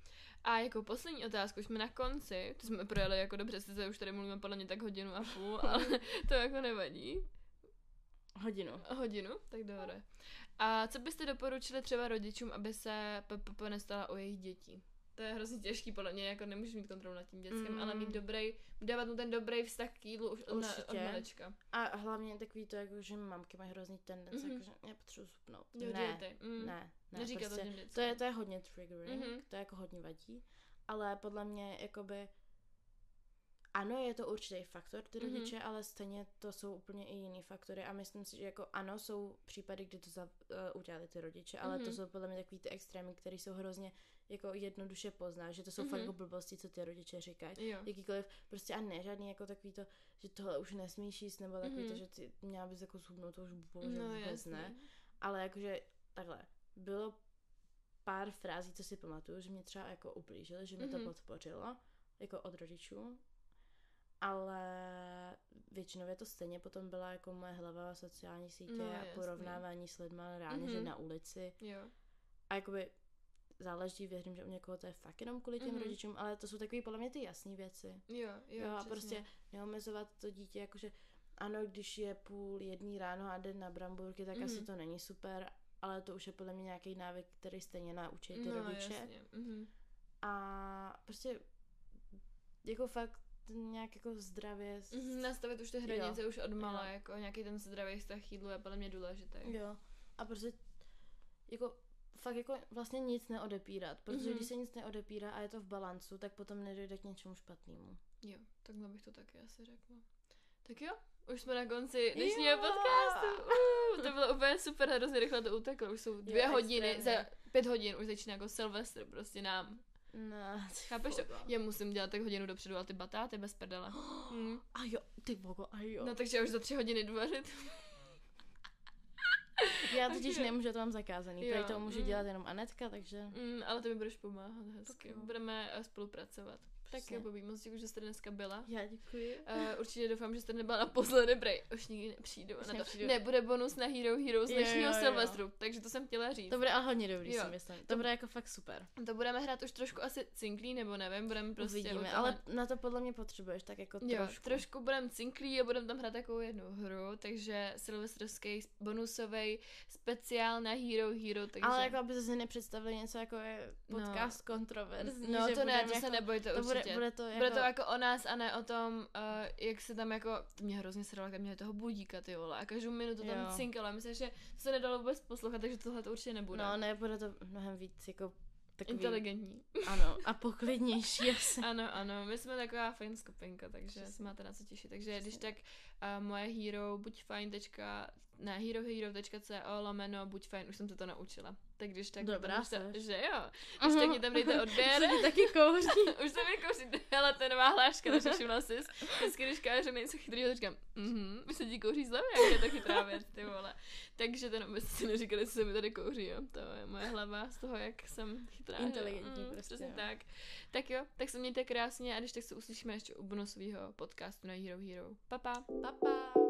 A jako poslední otázku, už jsme na konci, to jsme projeli jako dobře, sice už tady mluvíme podle mě tak hodinu a půl, ale to jako nevadí. Hodinu. Hodinu, tak dobré. A co byste doporučili třeba rodičům, aby se PPP nestala o jejich dětí? To je hrozně těžký, podle mě, jako nemůžeš mít kontrolu nad tím dětskem, Mm. ale mít dobrý, dávat mu ten dobrý vztah k jídlu už od, na, od malička. A hlavně takový to, jako, že mamky mají hrozný tendence, Mhm. jako, že já potřebuji supnout. Jo, Ne. Mm. ne, ne, Neříkat prostě, to to je, to je hodně triggering, Mhm. to je jako hodně vadí, ale podle mě jakoby ano, je to určitý faktor, ty Mhm. rodiče, ale stejně to jsou úplně i jiný faktory a myslím si, že jako ano, jsou případy, kdy to za, uh, udělali ty rodiče, ale to Mhm. jsou podle mě takový ty extrémy, které jsou hrozně jako jednoduše pozná, že to jsou Mhm. fakt jako blbosti, co ty rodiče říkají Jo. jakýkoliv, prostě a ne žádný jako takový to, že tohle už nesmíš jíst, nebo takový Mhm. to, že ty měla bys jako zhubnout, to už bohužel No vůbec jasně. ne. Ale jakože takhle, bylo pár frází, co si pamatuju, že mě třeba jako ublížili, že mi to Mhm. podpořilo, jako od rodičů, ale většinou je to stejně potom byla jako moje hlava sociální sítě No, a jasný. porovnávání s lidmi reálně, že Mhm. na ulici Jo. a jakoby záleží, věřím, že u někoho to je fakt jenom kvůli těm Mhm. rodičům, ale to jsou takové podle mě ty jasné věci. Jo, jo, Jo, a přesně. prostě neomezovat to dítě, jakože ano, když je půl jedný ráno a jde na bramburky, tak Mhm. asi to není super, ale to už je podle mě nějaký návyk, který stejně naučí ty no, rodiče. jasně. Mhm. A prostě jako fakt nějak jako zdravě. Mhm, nastavit už ty hranice už od mala, Jo. jako nějaký ten zdravý vztah jídlu je podle mě důležitý. Jo. A prostě jako fakt jako vlastně nic neodepírat, protože Mhm. když se nic neodepírá a je to v balancu, tak potom nedojde k něčemu špatnému. Jo, takhle bych to taky asi řekla. Tak jo, už jsme na konci dnešního Jo. podcastu. Uh, to bylo úplně super, hrozně rychle to uteklo. Už jsou dvě Jo, hodiny, extrémně. za pět hodin už začíná jako Silvestr prostě nám. No, Chápeš to? Já musím dělat tak hodinu dopředu a ty batáty bez prdele. Mm. A jo, ty vogo, a jo. No takže už za tři hodiny jdu vařit. Já totiž nemůžu, to mám zakázaný. Prej to může mm. dělat jenom Anetka, takže... Mm, ale ty mi budeš pomáhat hezky. Budeme eh, Tak jo, Bobí, moc děkuji, že jste dneska byla. Já děkuji. Uh, určitě doufám, že jste nebyla naposledy, brej, už nikdy nepřijdu. Už na to. nepřijdu. Nebude bonus na Hero Hero z dnešního. Silvestru, takže to jsem chtěla říct. To bude ale hodně dobrý, Jo. si myslím. To bude jako fakt super. To budeme hrát už trošku asi cinklí, nebo nevím, budeme prostě Uvidíme, toho- ale na to podle mě potřebuješ tak jako Jo, trošku. trošku budeme cinklí a budeme tam hrát takovou jednu hru, takže silvestrovský bonusový speciál na Hero Hero, takže... Ale jako aby se nepředstavili něco jako je podcast kontroverzní, no to ne, to se jako, nebojte to bude, bude to jako... Bude to jako o nás a ne o tom, uh, jak se tam jako, to mě hrozně sralo, jak měli toho budíka, ty vole, a každou minutu tam Jo. cinkalo, myslím, že to se nedalo vůbec poslouchat, takže tohle to určitě nebude. No ne, bude to mnohem víc jako takový, Inteligentní. ano, a poklidnější asi. Ano, ano, my jsme taková fajn skupinka, takže Přesně. se máte na co těšit. Takže když tak uh, moje hero, buď fajn, tečka, ne, herohero.co lomeno, buď fajn, už jsem se to naučila. Tak když tak, Dobrá seš. že jo, když tak mi tam dejte odběr. Už taky kouří. už se mi kouří, hele, to je nová hláška, takže všimla jsi. Vždycky, když kážu něco chytrýho, tak říkám, mhm, už se ti kouří zlevě, jak je to chytrá věc, ty vole. Takže ten byste si neříkali, co se mi tady kouří, jo. To je moje hlava z toho, jak jsem chytrá. Inteligentní Mm, prostě, Přesně jo. tak. Tak jo, tak se mějte krásně a když tak se uslyšíme ještě u bonusového podcastu na Hero Hero. Pa, pa. Pa, pa.